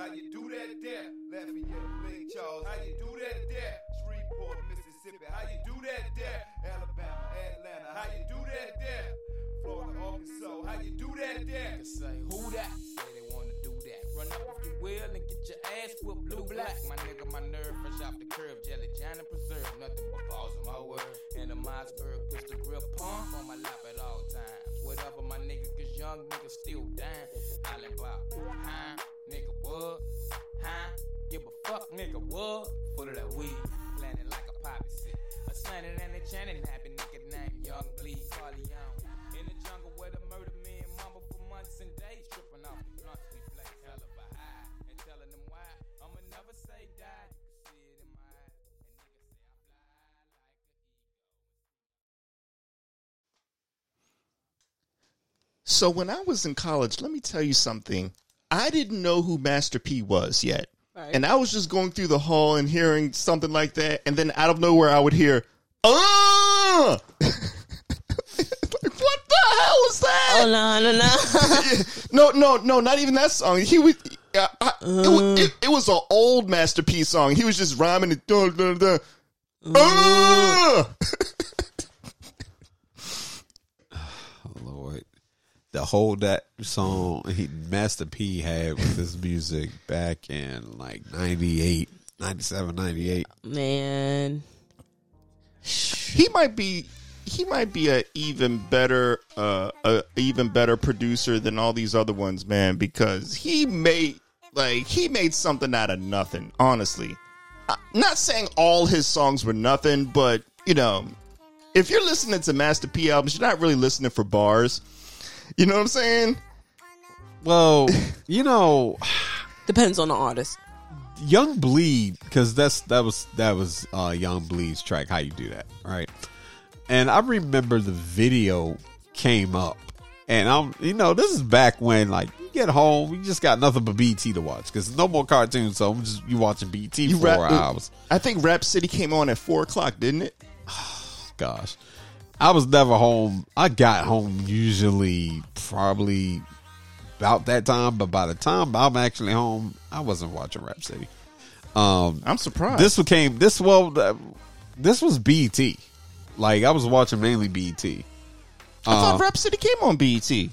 How you do that there? Lafayette, Lake Charles. How you do that there? Shreveport, Mississippi. How you do that there? Alabama, Atlanta. How you do that there? Florida, Arkansas. How you do that there? Can say who that? Say they wanna do that. Run up if you will and get your ass whipped blue black. My nigga, my nerve fresh off the curve. Jelly, Johnny preserve. Nothing but balls in my word. And a Mossberg pistol grip pump on my lap at all times. Whatever my nigga, cause young niggas still dying. Bob, huh? Nigga, what? Huh? Give a fuck, nigga, what? Full of that weed, planted like a poppy seed. A slanted and a chanting happy nigga named Young Bleed Carleone. In the jungle where the murder men mumble for months and days, tripping off the blunts. We flex hell of a high and telling them why. I'ma never say die. You can see it in my eyes. And. So when I was in college, let me tell you something. I didn't know who Master P was yet. Right. And I was just going through the hall and hearing something like that, and then out of nowhere I would hear, "Ah!" like, what the hell was that? Oh no, no, no. no, no, no, not even that song. He was. Uh, I, it, it, it was an old Master P song. He was just rhyming it. Duh, duh, duh. Ah! Lord. The whole that song he Master P had with his music back in like 98, 97, 98. Man, he might be he might be a even better uh a even better producer than all these other ones man because he made like he made something out of nothing honestly. I not saying all his songs were nothing but you know if you're listening to master p albums you're not really listening for bars you know what i'm saying Well, you know, depends on the artist. Young Bleed because that's that was that was uh Young Bleed's track. How you do that, right? And I remember the video came up, and I'm you know this is back when like you get home, you just got nothing but BT to watch because no more cartoons, so I'm just you watching BT you for rap- hours. i think rap city came on at four o'clock didn't it Gosh, I was never home. I got home usually probably about that time, but by the time I'm actually home, I wasn't watching Rap City. Um, i'm surprised this became this well this was BT. Like I was watching mainly BT. i Uh, thought rap city came on BT.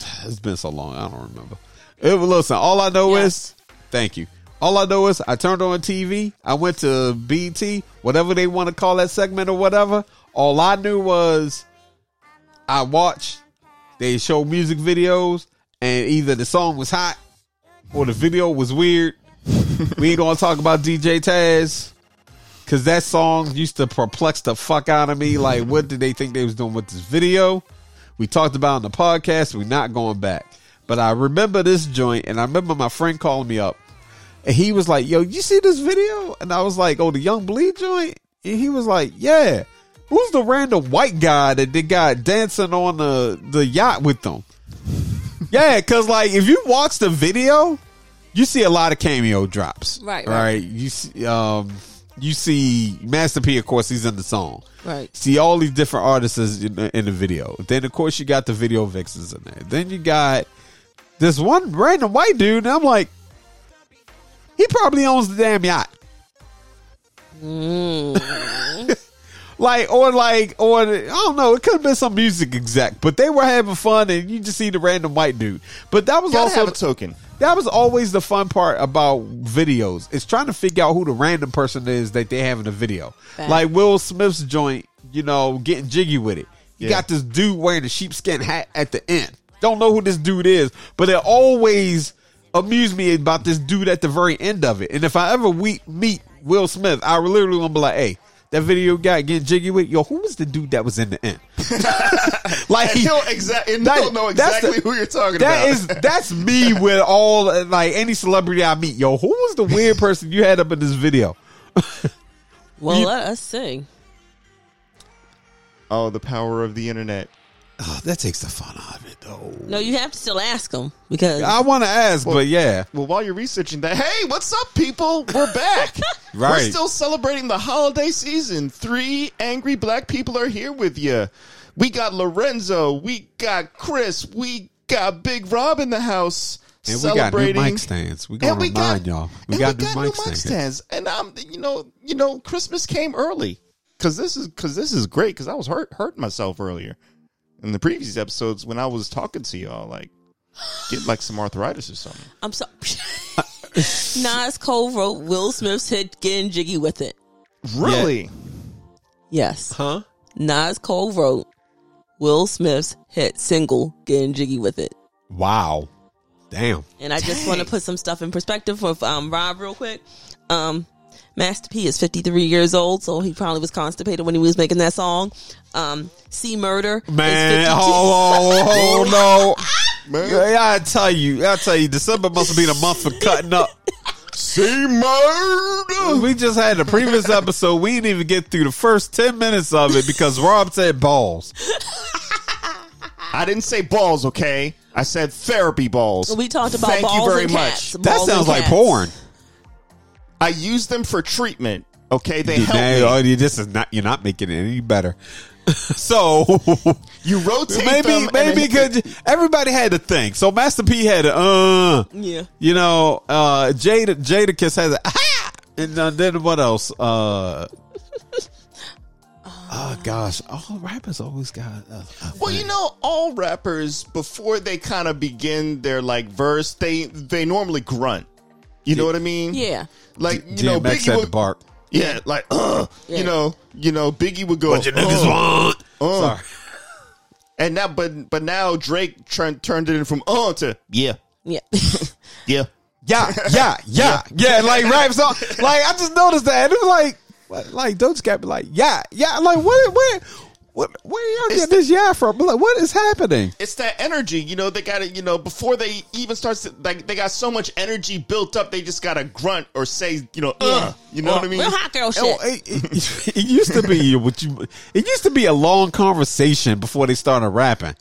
It's been so long, I don't remember. It, listen, all I know Yes. is thank you. All I know is I turned on TV. I went to BT, whatever they want to call that segment or whatever. All I knew was I watched. They show music videos, and either the song was hot or the video was weird. we ain't gonna talk about DJ Taz because that song used to perplex the fuck out of me. Like, what did they think they was doing with this video? We talked about it on the podcast. We're not going back. But I remember this joint, and I remember my friend calling me up, and he was like, "Yo, you see this video?" And I was like, "Oh, the Young Bleed joint." And he was like, "Yeah." Who's the random white guy that they got dancing on the the yacht with them? yeah, because like if you watch the video, you see a lot of cameo drops. Right, right. right. You see, um, you see Master P. Of course, he's in the song. Right. See all these different artists in the, in the video. Then of course you got the video vixens in there. Then you got this one random white dude, and I'm like, he probably owns the damn yacht. like or like or I don't know, it could have been some music exec, but they were having fun, and you just see the random white dude. But that was Gotta also have a token. that was always the fun part about videos. It's trying to figure out who the random person is that they have in the video. Fact. Like Will Smith's joint, you know, getting jiggy with it. You Yeah. got this dude wearing a sheepskin hat at the end. Don't know who this dude is, but it always amused me about this dude at the very end of it. And if I ever we- meet Will Smith, I literally gonna be like, hey, that video guy getting jiggy with, yo, who was the dude that was in the end? like And he'll exactly and That- he'll know exactly the- who you're talking that about. is that's me with all like any celebrity I meet. Yo, who was the weird person you had up in this video? Well, You- let us see. oh, the power of the internet. Oh, that takes the fun out of it, though. No, you have to still ask them because I want to ask, but yeah, Well, while you're researching that, hey, what's up, people? We're back. Right. We're still celebrating the holiday season. Three angry black people are here with you. We got Lorenzo. We got Chris. We got Big Rob in the house. And we got new celebrating. mic stands. We gonna And we remind got- y'all. We and got new mic stands. stands. And um, you know, you know, Christmas came early because this is because this is great because I was hurt hurting myself earlier in the previous episodes when I was talking to y'all like get like some arthritis or something. I'm sorry. Nas Cole wrote Will Smith's hit "Getting Jiggy with It." Really? Yes, Huh? Nas Cole wrote Will Smith's hit single "Getting Jiggy with It." Wow. Damn. And I just want to put some stuff in perspective for um, Rob real quick. Um, Master P is 53 years old, so he probably was constipated when he was making that song. Um, C Murder Man, is 52. oh, oh, oh. Man. Yeah, I tell you, I tell you, December must have been a month for cutting up. See murder. We just had the previous episode. We didn't even get through the first ten minutes of it because Rob said balls. I didn't say balls, okay? I said therapy balls. We talked about Thank balls you very and cats. much. That Balls sounds like cats. porn. I use them for treatment. Okay, they You- help now, me. oh, you- this is not. You're not making it any better. so You rotate maybe them. and maybe then- could everybody had a thing. So Master P had a uh, Yeah. you know, uh, Jadakiss has a ah, and uh, then what else? Uh, oh gosh, all rappers always got. A, a Well, you know, all rappers before they kind of begin their like verse, they they normally grunt. You know what I mean? Yeah. Like you know, DMX Biggie had would to bark. yeah, like uh, Yeah. you know, you know, Biggie would go. What you niggas "Uh." want? Uh. Sorry. And now, but but now Drake turned turned it in from uh to yeah, Yeah. yeah. Yeah, yeah, yeah, yeah. Like rap song. Like I just noticed that. It was like, what, like Doja Cat be like, yeah, yeah. Like what, where, what, where y'all It's get this yeah from? Like, what is happening? It's that energy, you know. They got to, you know, before they even starts, to, like they got so much energy built up. They just got to grunt or say, you know, uh, you know what I mean? Real hot girl shit. Oh, it, it- it used to be what you. It used to be a long conversation before they started rapping.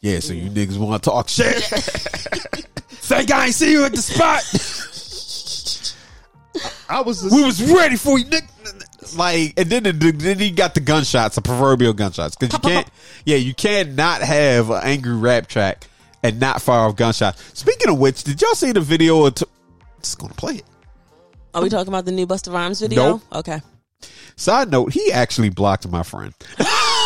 Yeah, so you niggas want to talk shit? Think I ain't see you at the spot? I was, we was ready for you, nigga. Like, and then, the, then he got the gunshots, the proverbial gunshots, because you can't. Yeah, you can't not have an angry rap track and not fire off gunshots. Speaking of which, did y'all see the video? Of t- just gonna play it. Are we talking about the new Busta Rhymes video? Nope. Okay. Side note: He actually blocked my friend.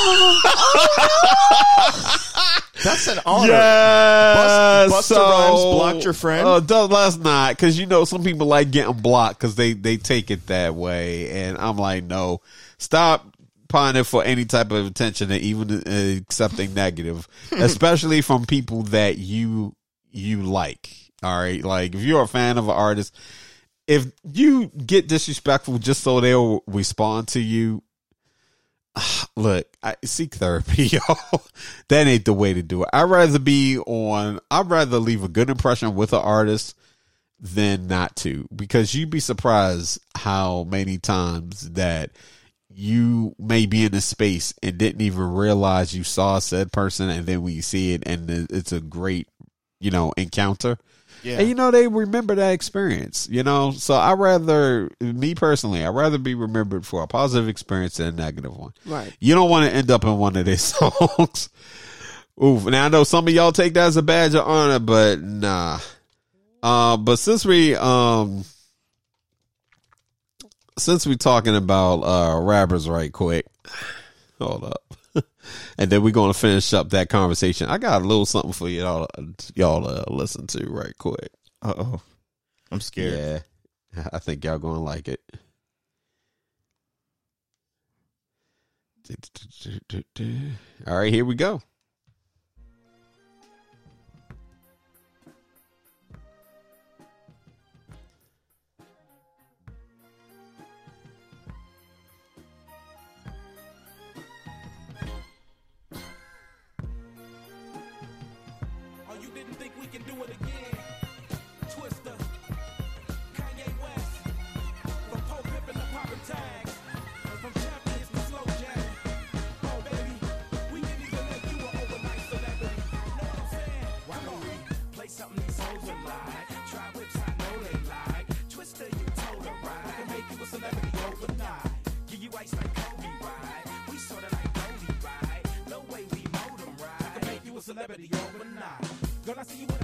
that's an honor. Bust- Busta Rhymes blocked your friend? Uh, does- let's not, because you know some people like getting blocked because they they take it that way, and I'm like, no, stop pining for any type of attention, and even uh, accepting negative, especially from people that you you like. All right, like if you're a fan of an artist, if you get disrespectful just so they'll respond to you, look, I seek therapy, y'all. that ain't the way to do it. I'd rather be on. I'd rather leave a good impression with an artist than not to, because you'd be surprised how many times that you may be in a space and didn't even realize you saw said person, and then when you see it, and it's a great, you know, encounter. Yeah. And you know they remember that experience, you know. So I rather, me personally, I rather be remembered for a positive experience than a negative one. Right. You don't want to end up in one of their songs. Oof. Now I know some of y'all take that as a badge of honor, but nah. Uh, but since we um since we talking about uh rappers right quick, hold up. And then we're gonna finish up that conversation. I got a little something for y'all y'all to listen to right quick. Uh oh, I'm scared. Yeah. I think y'all gonna like it. All right, here we go. Girl, I see you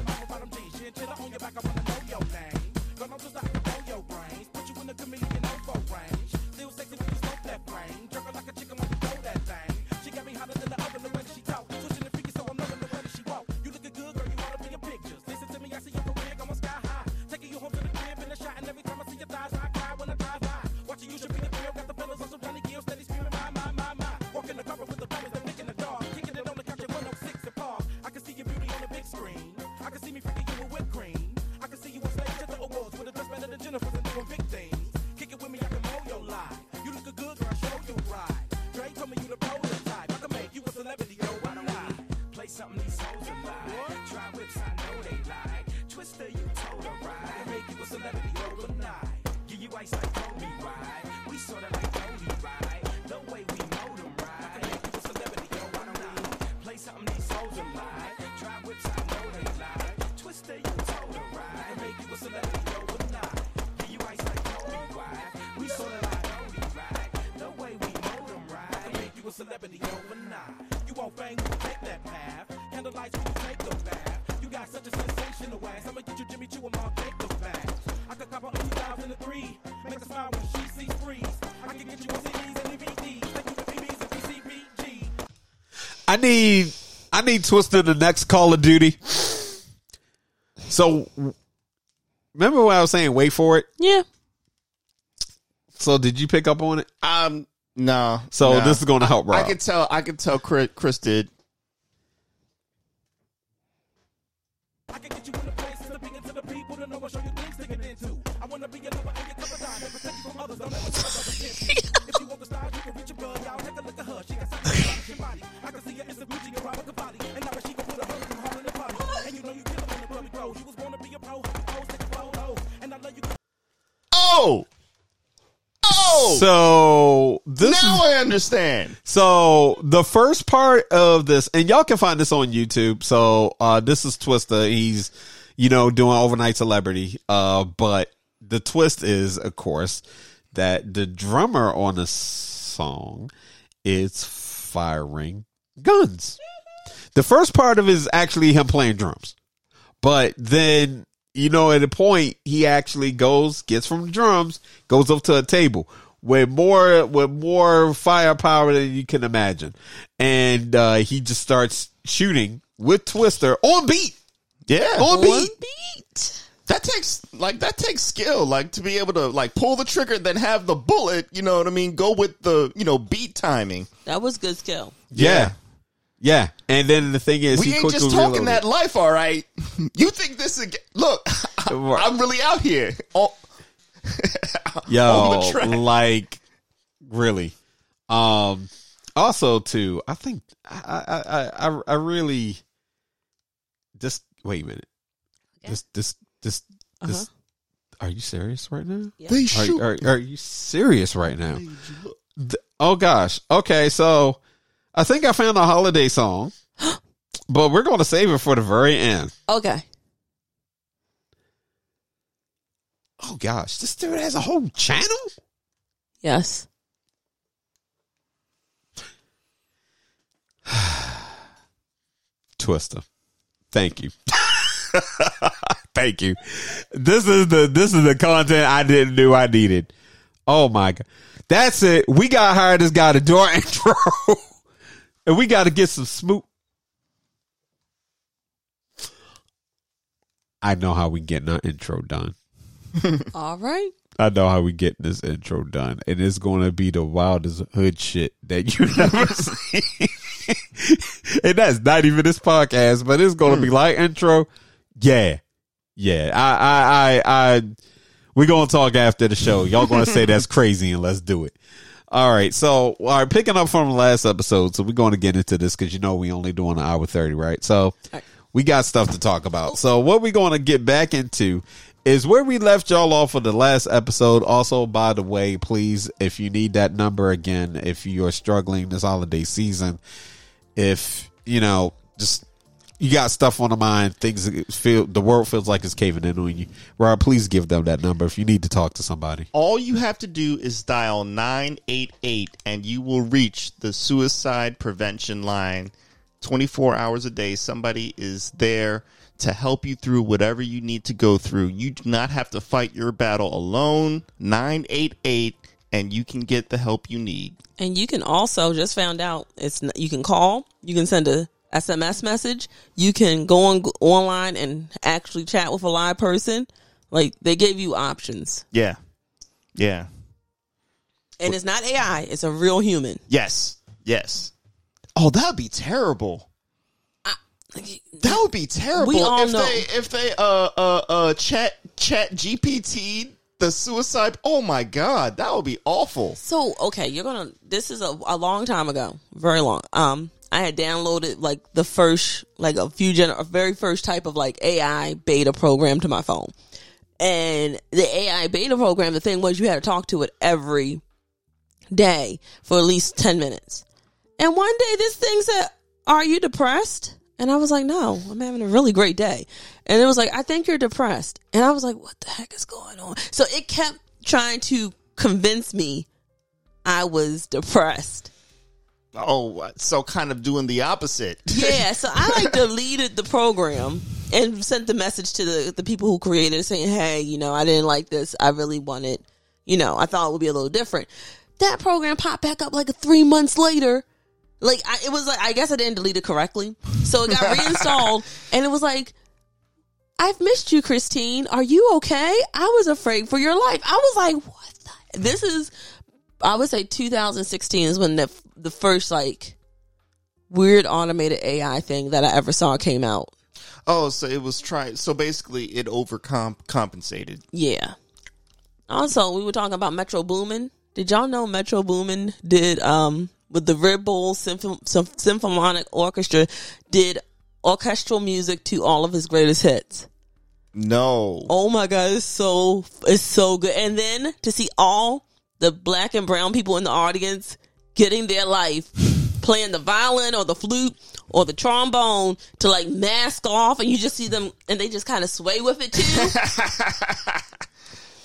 I need I need Twister the next Call of Duty. So remember when I was saying wait for it? Yeah. So did you pick up on it? Um, no. So no. this is going to help right? I Rob. could tell. I could tell. Chris, Chris did. I can get you in the places to bring it to the people to know I show you things to get into. I wanna be a lover and your cup of dime and protect you from others. Don't ever trust others against you. If you want the style, you can reach your blood. Y'all take a look at her. She got something about your body. I can see her it's a Gucci and Roberto Cavalli. And now she gon' put her hurt hard in the party. And you know you kill her when the club grows. You was born to be a pro. Pose, take a photo. And I love you. Oh. Oh. So this is now I understand. So the first part of this, and y'all can find this on YouTube. So uh this is Twister. He's you know doing overnight celebrity. Uh, but the twist is, of course, that the drummer on the song is firing guns. The first part of it is actually him playing drums, but then you know at a point he actually goes gets from the drums goes up to a table with more with more firepower than you can imagine and uh he just starts shooting with twister on beat Yeah. on One beat beat. That takes like that takes skill, like to be able to like pull the trigger, then have the bullet. You know what I mean? Go with the you know beat timing. That was good skill. yeah yeah and then the thing is We he ain't just talking reloaded. that life, all right. You think this is look? I'm really out here. Oh, Yo, on the track. like really. Um. Also, too, I think I I I I, I really just wait a minute. This this this this. Uh-huh. Are you serious right now? they Are, shoot. are are you serious right now? Th- oh gosh. Okay, so I think I found a holiday song, but we're going to save it for the very end. Okay. Oh gosh, this dude has a whole channel. Yes. Twister. Thank you. Thank you. This is the this is the content I didn't knew I needed. Oh my god. That's it. We got to hire this guy to do our intro. and we got to get some smoot. I know how we getting our intro done. All right. I know how we getting this intro done. And it's going to be the wildest hood shit that you never seen. and that's not even this podcast, but it's going to be hmm. like intro. Yeah. Yeah. I, I, I, I, we're going to talk after the show. Y'all going to say that's crazy and let's do it. All right. So, all right, picking up from the last episode. So we're going to get into this because you know we only doing an hour 30, right? So we got stuff to talk about. So what we're going to get back into is where we left y'all off of the last episode. Also, by the way, please, if you need that number again, if you're struggling this holiday season, if you know, just you got stuff on the mind, things feel the world feels like it's caving in on you. Rob, please give them that number if you need to talk to somebody. All you have to do is dial 988 and you will reach the suicide prevention line 24 hours a day. Somebody is there to help you through whatever you need to go through. You do not have to fight your battle alone. 988 and you can get the help you need. And you can also just found out it's you can call, you can send a SMS message, you can go on online and actually chat with a live person. Like they gave you options, Yeah. Yeah. and it's not AI; it's a real human. Yes. Yes. Oh, that'd be terrible. That would be terrible We all if know- they if they uh uh uh chat ChatGPT the suicide. Oh my god, that would be awful. So okay, you're gonna. This is a, a long time ago, very long. Um, I had downloaded like the first, like a few gen, a very first type of like AI beta program to my phone, and the AI beta program. The thing was, you had to talk to it every day for at least ten minutes. And one day, this thing said, "Are you depressed?" And I was like, "No, I'm having a really great day." And it was like, "I think you're depressed." And I was like, "What the heck is going on?" So it kept trying to convince me I was depressed. Oh, so kind of doing the opposite. Yeah, so I like deleted the program and sent the message to the the people who created it saying, "Hey, you know, I didn't like this. I really wanted, you know, I thought it would be a little different." That program popped back up like three months later. Like I, it was like I guess I didn't delete it correctly, so it got reinstalled, and it was like, "I've missed you, Christine. Are you okay? I was afraid for your life." I was like, "What?" The? This is, I would say, 2016 is when the the first like weird automated AI thing that I ever saw came out. Oh, so it was trying. So basically, it overcompensated. Yeah. Also, we were talking about Metro Boomin. Did y'all know Metro Boomin did um with the Red Bull Symph- Symph- Symphonic Orchestra did orchestral music to all of his greatest hits. No. Oh my god, it's so it's so good. And then to see all the black and brown people in the audience getting their life playing the violin or the flute or the trombone to like mask off and you just see them and they just kind of sway with it too.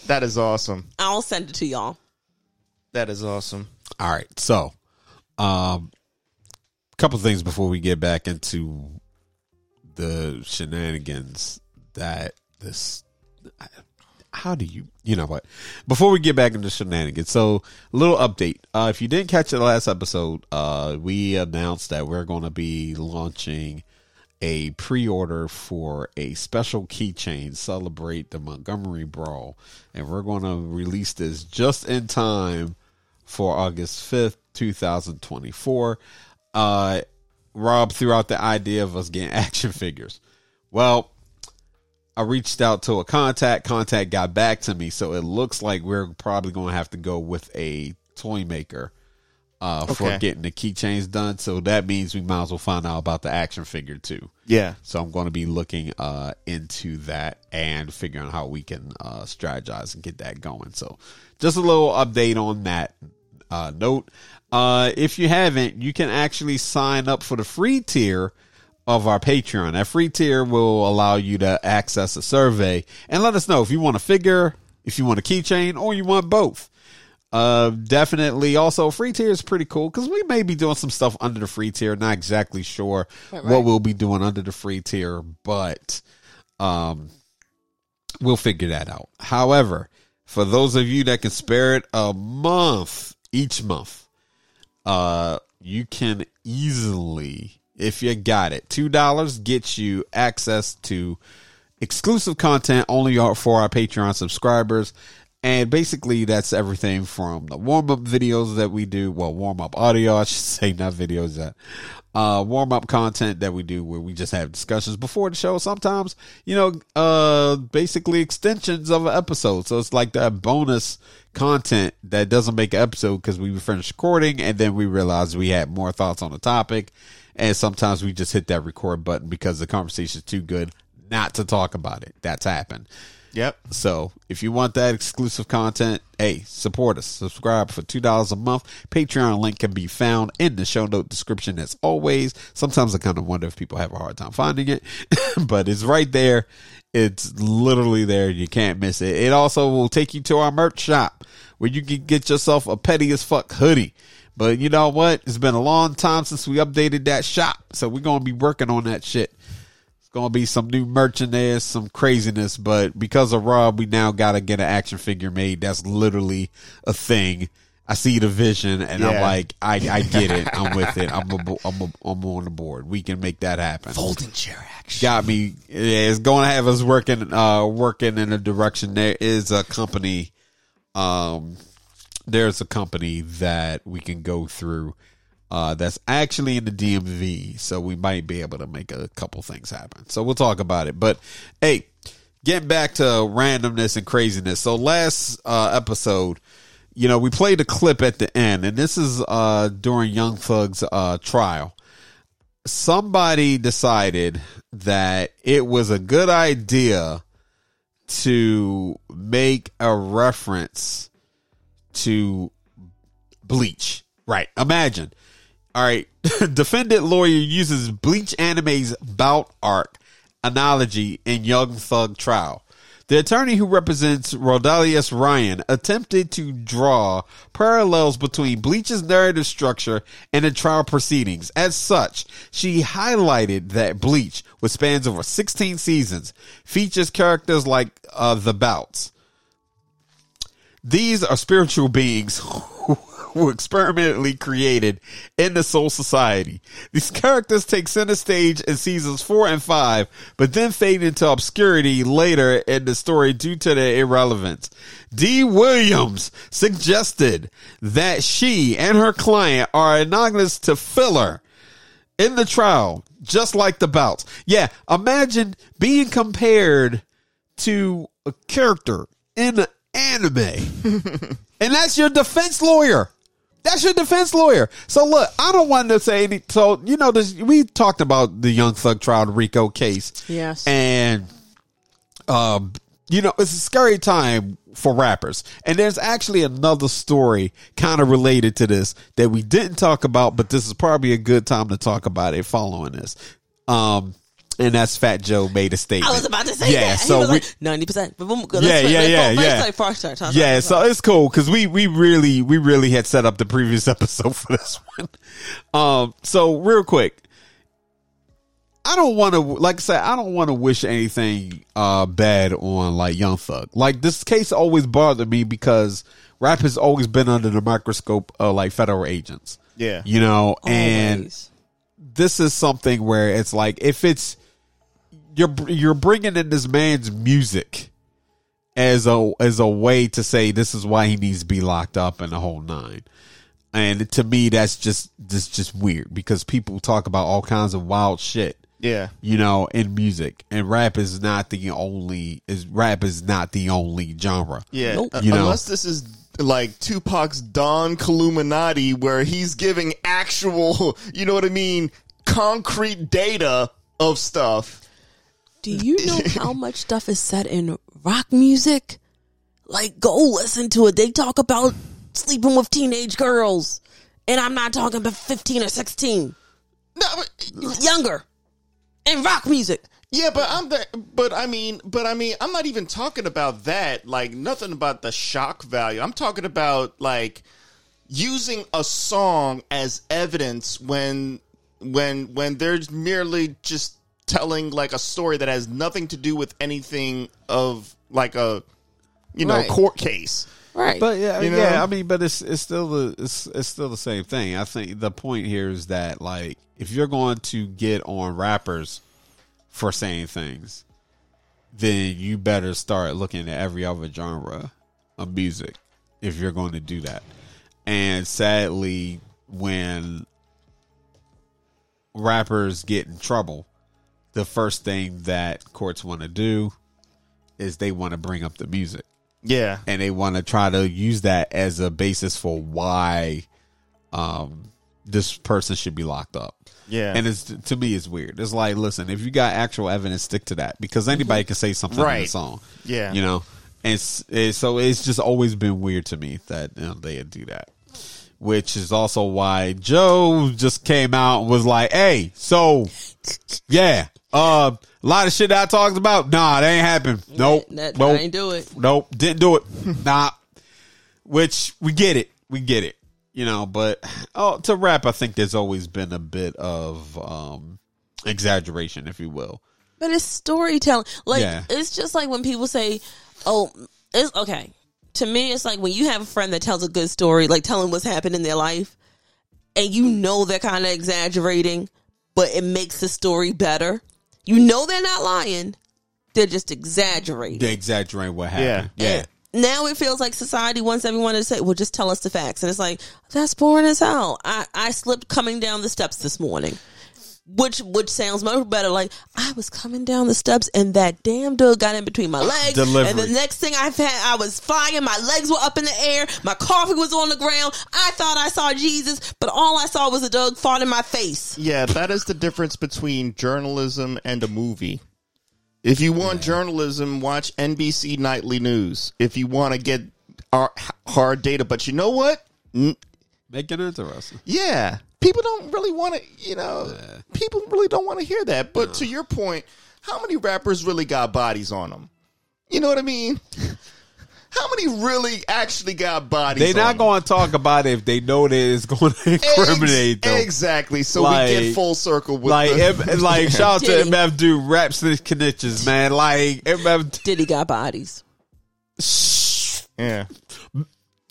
That is awesome. I'll send it to y'all. That is awesome. All right. So, um, a couple things before we get back into the shenanigans that this. How do you, you know what? Before we get back into shenanigans, so little update. Uh, if you didn't catch the last episode, uh, we announced that we're going to be launching a pre-order for a special keychain celebrate the Montgomery Brawl, and we're going to release this just in time for August 5th, 2024. Uh, Rob threw out the idea of us getting action figures. Well, I reached out to a contact. Contact got back to me, so it looks like we're probably going to have to go with a toy maker uh, for getting the keychains done. So that means we might as well find out about the action figure too. Yeah. So I'm going to be looking uh, into that and figuring out how we can uh, strategize and get that going. So just a little update on that uh, note. Uh, if you haven't, you can actually sign up for the free tier of our Patreon. That free tier will allow you to access a survey and let us know if you want a figure, if you want a keychain, or you want both. Uh, definitely. Also, free tier is pretty cool because we may be doing some stuff under the free tier. Not exactly sure Right, what we'll be doing under the free tier, but um, we'll figure that out. However, for those of you that can spare it a month each month, uh, you can easily, if you got it, two dollars gets you access to exclusive content only for our Patreon subscribers. And basically, that's everything from the warm up videos that we do. Well, warm up audio, I should say, not videos. That uh, warm up content that we do, where we just have discussions before the show. Sometimes, you know, uh, basically extensions of an episode. So it's like that bonus content that doesn't make an episode because we finished recording and then we realized we had more thoughts on the topic. And sometimes we just hit that record button because the conversation is too good not to talk about it. That's happened. Yep. So if you want that exclusive content, hey, support us. Subscribe for two dollars a month. Patreon link can be found in the show note description as always. Sometimes I kind of wonder if people have a hard time finding it, but it's right there. It's literally there. You can't miss it. It also will take you to our merch shop where you can get yourself a petty as fuck hoodie. But you know what? It's been a long time since we updated that shop, so we're gonna be working on that shit It's gonna be some new merch in there, some craziness. But because of Rob, we now gotta get an action figure made. That's literally a thing. I see the vision, and I'm like, I, I get it. I'm with it. I'm a, I'm a, I'm on the board. We can make that happen. Folding chair action. Got me. Yeah, it's going to have us working, uh, working in a direction. There is a company, um, there's a company that we can go through, uh, that's actually in the DMV. So we might be able to make a couple things happen. So we'll talk about it. But hey, getting back to randomness and craziness. So last, uh, episode, you know, we played a clip at the end, and this is, uh, during Young Thug's, uh, trial somebody decided that it was a good idea to make a reference to bleach. Right. Imagine. All right. Defendant lawyer uses bleach anime's Bount arc analogy in Young Thug trial. The attorney who represents Rodalius Ryan attempted to draw parallels between Bleach's narrative structure and the trial proceedings. As such, she highlighted that Bleach, which spans over 16 seasons, features characters like uh, the Bounts. These are spiritual beings who were experimentally created in the Soul Society. These characters take center stage in seasons four and five, but then fade into obscurity later in the story due to their irrelevance. D. Williams suggested that she and her client are analogous to filler in the trial, just like the Bounts. Yeah, imagine being compared to a character in anime. and that's your defense lawyer. That's your defense lawyer. So look, I don't want to say any. So you know, this, we talked about the Young Thug trial, Rico case. Yes. and um, you know, it's a scary time for rappers. And there's actually another story kind of related to this that we didn't talk about, but this is probably a good time to talk about it following this. Um, and that's Fat Joe made a statement. I was about to say yeah, that. So he was we, like ninety percent. Yeah, yeah, yeah, yeah. Like far start. Talk, yeah, talk, so it's cool because we we really we really had set up the previous episode for this one. Um, so real quick, I don't want to like I said I don't want to wish anything uh bad on like Young Thug. Like this case always bothered me because rap has always been under the microscope of like federal agents. Yeah. you know, and this is something where it's like if it's you're you're bringing in this man's music as a as a way to say this is why he needs to be locked up and the whole nine. And to me, that's just that's just weird because people talk about all kinds of wild shit, Yeah. you know, in music, and rap is not the only is rap is not the only genre. Yeah. Nope. Uh, You know. Unless this is like Tupac's Don Killuminati, where he's giving actual, you know what I mean, concrete data of stuff. Do you know how much stuff is said in rock music? Like, go listen to it. They talk about sleeping with teenage girls, and I'm not talking about fifteen or sixteen, No, but, younger, in rock music. yeah, but I'm the, but I mean, but I mean, I'm not even talking about that. Like nothing about the shock value. I'm talking about like using a song as evidence when when when they're merely just telling like a story that has nothing to do with anything of like a you know Right. court case. Right. But yeah, You know? yeah. I mean, but it's it's still the it's it's still the same thing. I think the point here is that like if you're going to get on rappers for saying things, then you better start looking at every other genre of music if you're going to do that. And sadly, when rappers get in trouble, the first thing that courts want to do is they want to bring up the music Yeah, and they want to try to use that as a basis for why um this person should be locked up. yeah, And it's to me it's weird. It's like, listen, if you got actual evidence, stick to that because anybody can say something in Right. the song. Yeah. you know, and it's, it's, so it's just always been weird to me that you know, they do that. Which is also why Joe just came out and was like, "Hey, so yeah, uh, a lot of shit I talked about. Nah, they ain't happen. Nope, that, nope. I ain't do it. Nope, didn't do it. nah. Which we get it. We get it. You know, but oh, to rap, I think there's always been a bit of um exaggeration, if you will. But it's storytelling. Like Yeah. it's just like when people say, "Oh, it's okay." To me, it's like when you have a friend that tells a good story, like telling what's happened in their life, and you know they're kind of exaggerating, but it makes the story better. You know they're not lying; they're just exaggerating. They exaggerate what happened. Yeah. And now it feels like society wants everyone to say, "Well, just tell us the facts," and it's like that's boring as hell. I I slipped coming down the steps this morning, which which sounds much better. Like I was coming down the steps and that damn dog got in between my legs, Delivery. and the next thing I've had, I was flying. My legs were up in the air. My coffee was on the ground. I thought I saw Jesus, but all I saw was a dog fought in my face. Yeah, that is the difference between journalism and a movie. If you want journalism, watch NBC Nightly News. If you want to get our hard data, but you know what? N- Make it interesting. Yeah, people don't really want to. You know, people really don't want to hear that. But to your point, how many rappers really got bodies on them? You know what I mean? How many really actually got bodies? They're not going to talk about it if they know that it's going to incriminate them. Exactly. So Like- we get full circle with Like, the, M- like shout out to Diddy. MF dude raps his connections, man. Like MF. Diddy got bodies. yeah,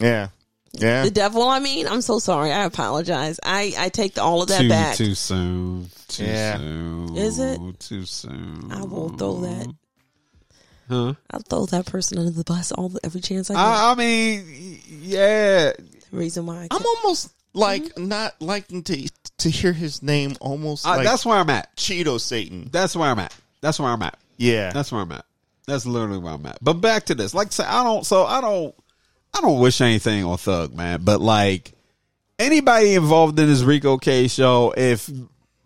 yeah, yeah. The devil. I mean, I'm so sorry. I apologize. I I take all of that Too back. too soon. Too Yeah. soon. Is it? too soon? I will throw that. Huh? I'll throw that person under the bus all every chance I get. I, I mean, yeah. Reason why I I'm can't. almost like mm-hmm. not liking to to hear his name. Almost I, like that's where I'm at. Cheeto Satan. That's where I'm at. That's where I'm at. Yeah, That's where I'm at. That's literally where I'm at. But back to this. Like I say, I don't so I don't I don't wish anything on Thug, man. But like anybody involved in this Rico K show, if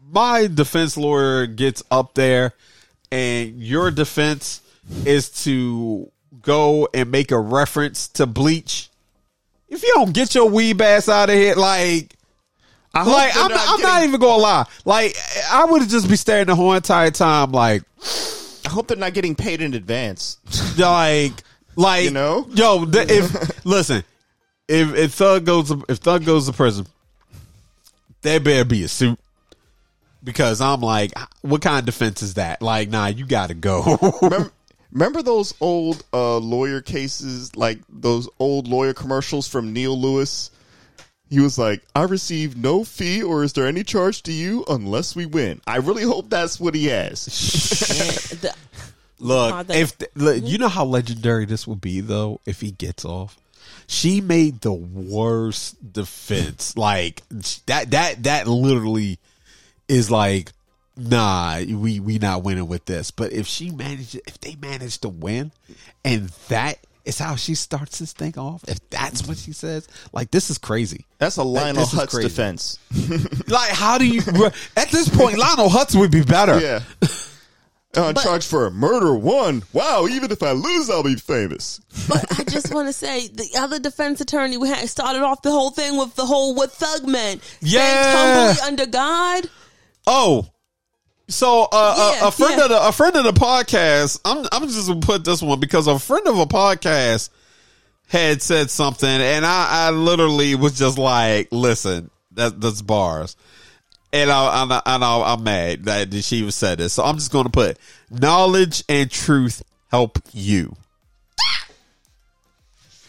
my defense lawyer gets up there and your defense is to go and make a reference to bleach, if you don't get your weeb ass out of here, like I like I'm, not I'm not even gonna lie. Like I would just be staring the whole entire time, like I hope they're not getting paid in advance. like like You know? yo the, if listen if if thug goes to, if thug goes to prison there better be a suit because i'm like what kind of defense is that like nah you gotta go remember, remember those old uh, lawyer cases, like those old lawyer commercials from Neil Lewis? He was like, "I receive no fee, or is there any charge to you unless we win?" I really hope that's what he has. And the- look if look, you know how legendary this will be though if he gets off? She made the worst defense. Like that that that literally is like nah we we not winning with this. But if she managed if they manage to win and that is how she starts this thing off if that's what she says like this is crazy. That's a Lionel this is Hutz defense. like how do you at this point lionel hutz would be better. Yeah. On charge for murder one. Wow, even if I lose, I'll be famous. but I just want to say the other defense attorney we had started off the whole thing with the whole what thug meant. Yeah. Saying humbly under God. Oh, so uh, Yeah, a, a friend yeah. of the a friend of the podcast. I'm I'm just gonna put this one because a friend of a podcast had said something, and I, I literally was just like, "Listen, that that's bars," and I, I'm and I, I'm mad that she even said this. So I'm just gonna put knowledge and truth help you.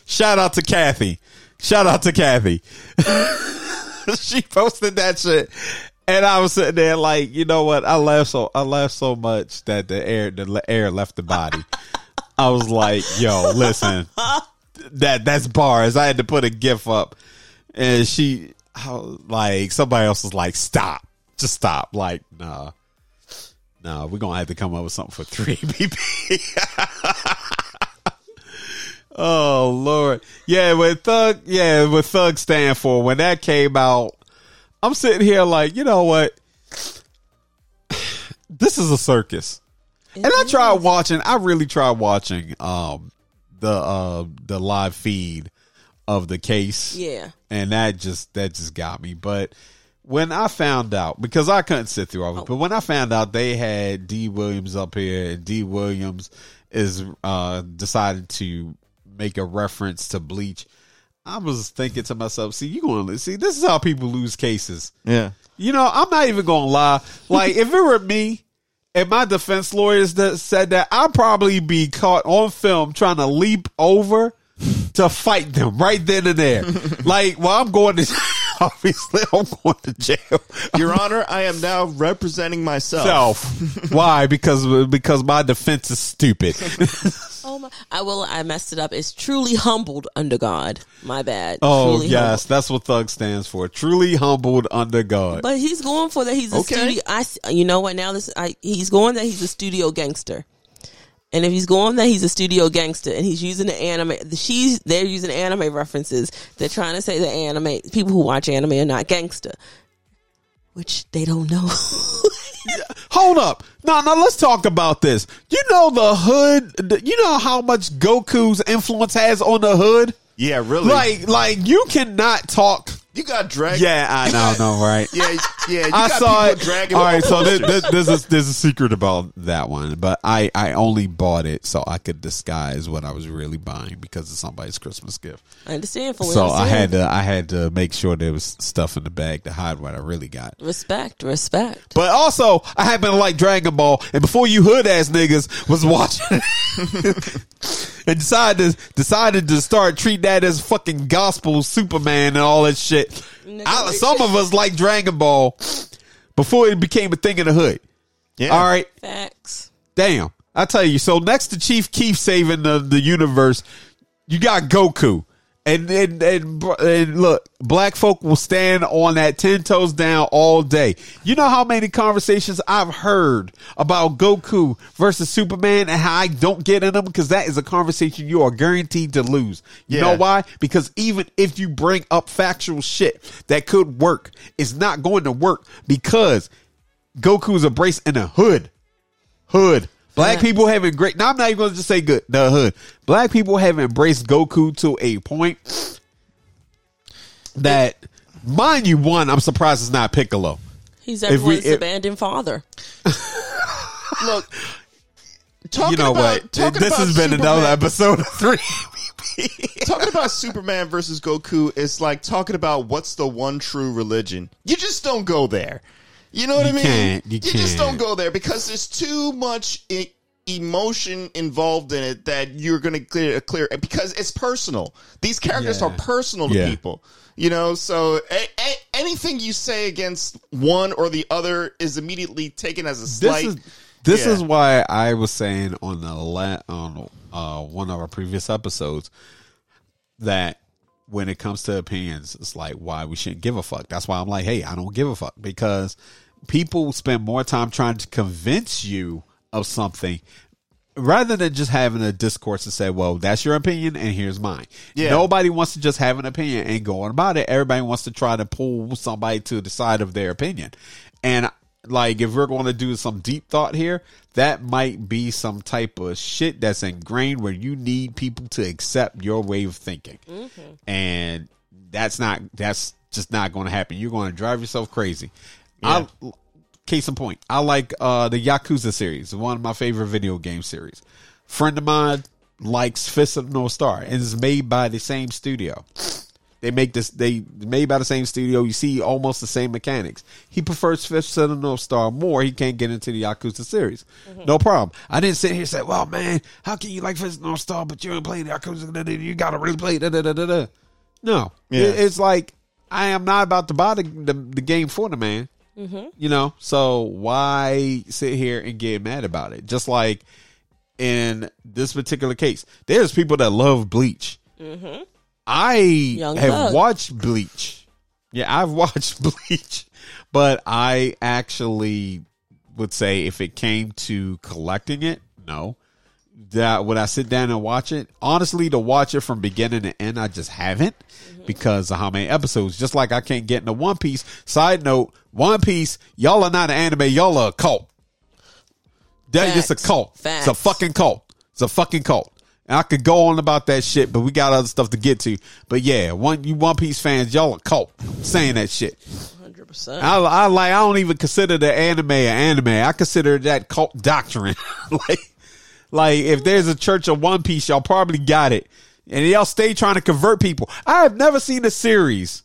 Shout out to Kathy. Shout out to Kathy. she posted that shit. And I was sitting there like, you know what? I laughed so I laughed so much that the air the air left the body. I was like, yo, listen. That that's bars. I had to put a gif up. And she I was like somebody else was like, stop. Just stop. Like, nah. No, we're gonna have to come up with something for three BP. oh Lord. Yeah, with Thug yeah, what Thug stand for, when that came out, I'm sitting here like, you know what? This is a circus. And I tried watching, I really tried watching um the uh the live feed of the case Yeah. and that just that just got me. But when I found out, because I couldn't sit through all of it, but when I found out they had D Williams up here, and D Williams is uh decided to make a reference to Bleach, I was thinking to myself, see, you going to see this is how people lose cases. Yeah. You know, I'm not even gonna lie. Like, if it were me and my defense lawyers that said that I'd probably be caught on film trying to leap over to fight them right then and there. like, well, I'm going to obviously I'm going to jail. Your Honor, I am now representing myself. Self. Why? Because because my defense is stupid. Oh my! I will. I messed it up. It's truly humbled under God. My bad. Oh Truly yes, humbled. that's what thug stands for. Truly humbled under God. But he's going for that. He's a Okay. studio. I. s- You know what? Now this. I. He's going that he's a studio gangster. And if he's going that he's a studio gangster and he's using the anime, she's they're using anime references. They're trying to say that anime people who watch anime are not gangster, which they don't know. Hold up. No, no, let's talk about this. You know the hood, you know how much Goku's influence has on the hood? Yeah, really. Like like you cannot talk you got dragged. Yeah, I know, no, right? yeah, yeah. You I got saw people it. dragging. All right, so posters. there, there- there's a there's a secret about that one, but I I only bought it so I could disguise what I was really buying because it's somebody's Christmas gift. I understand for So I had to I had to make sure there was stuff in the bag to hide what I really got. respect, respect. But also, I happen to like Dragon Ball, and before you hood ass niggas was watching and decided to decided to start treating that as fucking gospel Superman and all that shit. I, some of us like Dragon Ball before it became a thing in the hood. Yeah. All right, Facts. damn. I tell you, so next to Chief Keef saving the, the universe, you got Goku. And, and and and look, black folk will stand on that ten toes down all day. You know how many conversations I've heard about Goku versus Superman and how I don't get in them because that is a conversation you are guaranteed to lose. You Yeah. know why? Because even if you bring up factual shit that could work, it's not going to work because Goku's a brace in a hood. Hood. Black Facts. people have embraced. Now I'm not even going to just say good. The hood. Black people have embraced Goku to a point that, mind you, one, I'm surprised it's not Piccolo. He's If we- everyone's if- abandoned father. Look, talking you know about, what? Talking This about has been Superman, another episode of three. talking about Superman versus Goku is like talking about what's the one true religion. You just don't go there. You know what You I mean? can't. You just can't. don't go there because there's too much e- emotion involved in it that you're going to clear clear because it's personal. These characters Yeah. are personal to Yeah. people. You know, so a- a- anything you say against one or the other is immediately taken as a this slight. is this Yeah. is why I was saying on the la- on uh, one of our previous episodes that when it comes to opinions, it's like why we shouldn't give a fuck. That's why I'm like, hey, I don't give a fuck because people spend more time trying to convince you of something rather than just having a discourse and say, well, that's your opinion and here's mine. Yeah. Nobody wants to just have an opinion and go on about it. Everybody wants to try to pull somebody to the side of their opinion. And like, if we're going to do some deep thought here, that might be some type of shit that's ingrained where you need people to accept your way of thinking. Mm-hmm. And that's not, that's just not going to happen. You're going to drive yourself crazy. I, case in point, I like uh the Yakuza series, one of my favorite video game series. Friend of mine likes Fist of the North Star, and it's made by the same studio. They make this. They made by the same studio. You see almost the same mechanics. He prefers Fist of the North Star more. He can't get into the Yakuza series. No problem. I didn't sit here and say, "Well, man, how can you like Fist of the North Star but you ain't playing Yakuza? You got to really play." Da, da, da, da, da. No, Yeah. It- it's like I am not about to buy the, the, the game for the man. Mm-hmm. You know, so why sit here and get mad about it? Just like in this particular case, there's people that love Bleach. Mm-hmm. I Young have Thug. watched Bleach. Yeah, I've watched Bleach, but I actually would say if it came to collecting it, no. That would I sit down and watch it? Honestly, to watch it from beginning to end, I just haven't mm-hmm. because of how many episodes. Just like I can't get into One Piece. Side note: One Piece, y'all are not an anime. Y'all are a cult. That it's a Facts. cult. It's a fucking cult. It's a fucking cult. And I could go on about that shit, but we got other stuff to get to. But yeah, one you One Piece fans, y'all a cult saying that shit. Hundred percent. I, I like. I don't even consider the anime an anime. I consider that cult doctrine. like, like if there's a church of One Piece, y'all probably got it, and y'all stay trying to convert people. I have never seen a series.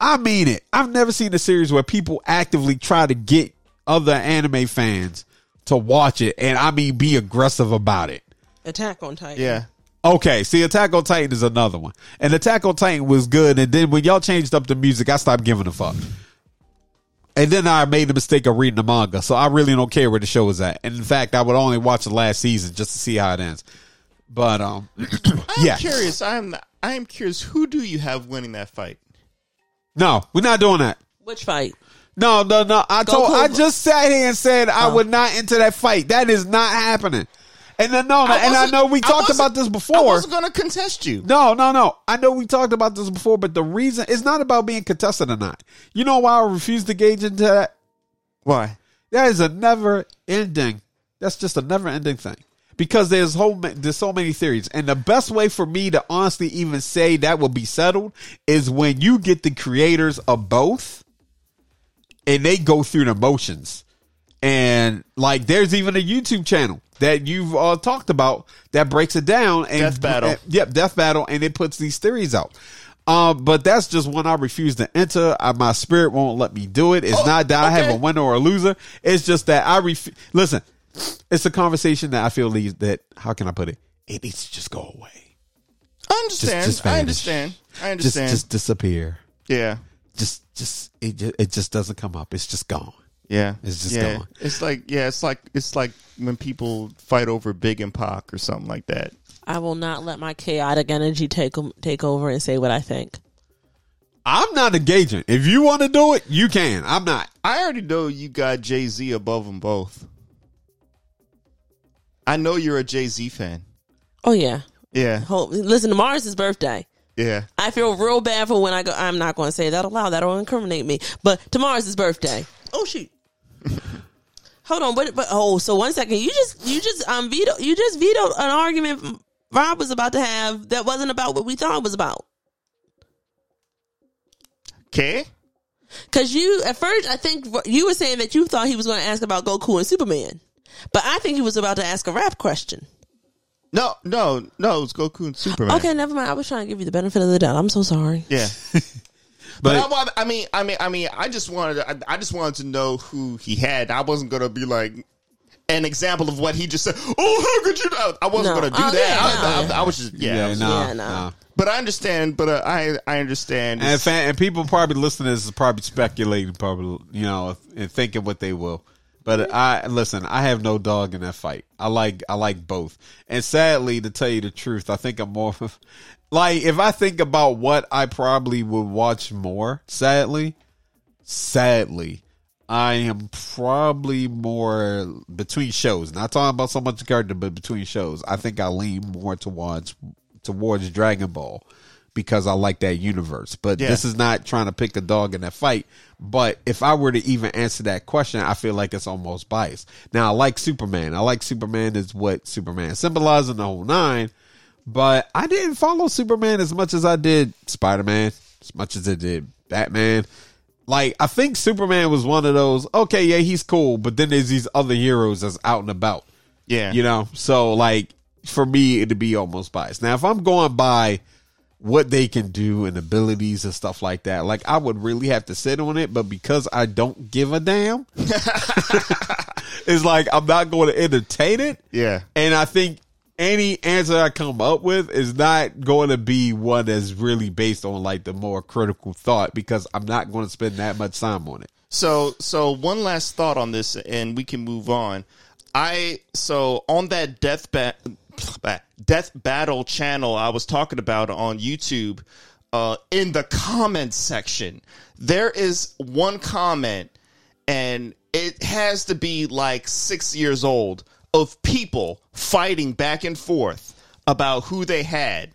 I mean it. I've never seen a series where people actively try to get other anime fans to watch it, and I mean be aggressive about it. Attack on Titan. Yeah. Okay, see, Attack on Titan is another one, and Attack on Titan was good, and then when y'all changed up the music, I stopped giving a fuck. And then I made the mistake of reading the manga, so I really don't care where the show is at. And in fact, I would only watch the last season just to see how it ends. But um, I'm yeah, curious. I'm I am curious. Who do you have winning that fight? No, we're not doing that. Which fight? No, no, no. I told. Goku- I just sat here and said I would not enter that fight. That is not happening. And then, no, and I know we talked about this I before. wasn't going to contest you. No, no, no. I know we talked about this before, but the reason it's not about being contested or not. You know why I refuse to gauge into that? Why? That is a never ending. That's just a never ending thing. Because there's whole there's so many theories, and the best way for me to honestly even say that will be settled is when you get the creators of both, and they go through the motions, and like there's even a YouTube channel that you've uh, talked about that breaks it down and Death Battle. and- yep, Death Battle, and it puts these theories out. Um, but that's just one I refuse to enter. I, my spirit won't let me do it. It's Oh, not that I have a winner or a loser. It's just that I refuse. Listen, it's a conversation that I feel needs that. How can I put it? It needs to just go away. I understand. just I understand. I Just, understand. just disappear. yeah. Just, just it, just, it just doesn't come up. It's just gone. Yeah. It's just yeah. gone. It's like yeah, it's like it's like when people fight over Big and Pac or something like that. I will not let my chaotic energy take take over and say what I think. I'm not engaging. If you want to do it, you can. I'm not. I already know you got Jay Z above them both. I know you're a Jay Z fan. Oh yeah. Yeah, Hope, listen, tomorrow's his birthday. yeah. I feel real bad for when I go. I'm not going to say that aloud. That'll incriminate me. But tomorrow's his birthday. Oh shoot. Hold on, but, but oh, so one second. You just you just um veto you just vetoed an argument Rob was about to have that wasn't about what we thought it was about. Okay. Because you at first, I think you were saying that you thought he was going to ask about Goku and Superman, but I think he was about to ask a rap question. No, no, no. It was Goku and Superman. Okay, never mind. I was trying to give you the benefit of the doubt. I'm so sorry. Yeah. But, But I, I mean, I mean, I mean, I just wanted, I, I just wanted to know who he had. I wasn't gonna be like an example of what he just said. Oh, how could you? I, I wasn't No. gonna do Oh, that. yeah, I, no. I, I was just, yeah. I yeah, was- no, Yeah, no. no. But I understand. But uh, I, I understand. And, fan, and people probably listening to this is probably speculating, probably you know, and thinking what they will. But I listen. I have no dog in that fight. I like I like both. And sadly, to tell you the truth, I think I'm more like if I think about what I probably would watch more. Sadly, sadly, I am probably more between shows. Not talking about so much character, but between shows. I think I lean more towards towards Dragon Ball because I like that universe. But Yeah. this is not trying to pick a dog in that fight. But if I were to even answer that question, I feel like it's almost biased. Now I like Superman. I like Superman is what Superman symbolizes in the whole nine. But I didn't follow Superman as much as I did Spider Man, as much as I did Batman. Like I think Superman was one of those. Okay, yeah, he's cool, but then there's these other heroes that's out and about. yeah, You know, so like for me, it'd be almost biased. Now, if I'm going by what they can do and abilities and stuff like that, like I would really have to sit on it. But because I don't give a damn, it's like I'm not going to entertain it. yeah. And I think any answer I come up with is not going to be one that's really based on like the more critical thought because I'm not going to spend that much time on it. So, so one last thought on this, and we can move on. I so on that death bat, death battle channel I was talking about on YouTube. Uh, in the comments section, there is one comment, and it has to be like six years old of people fighting back and forth about who they had.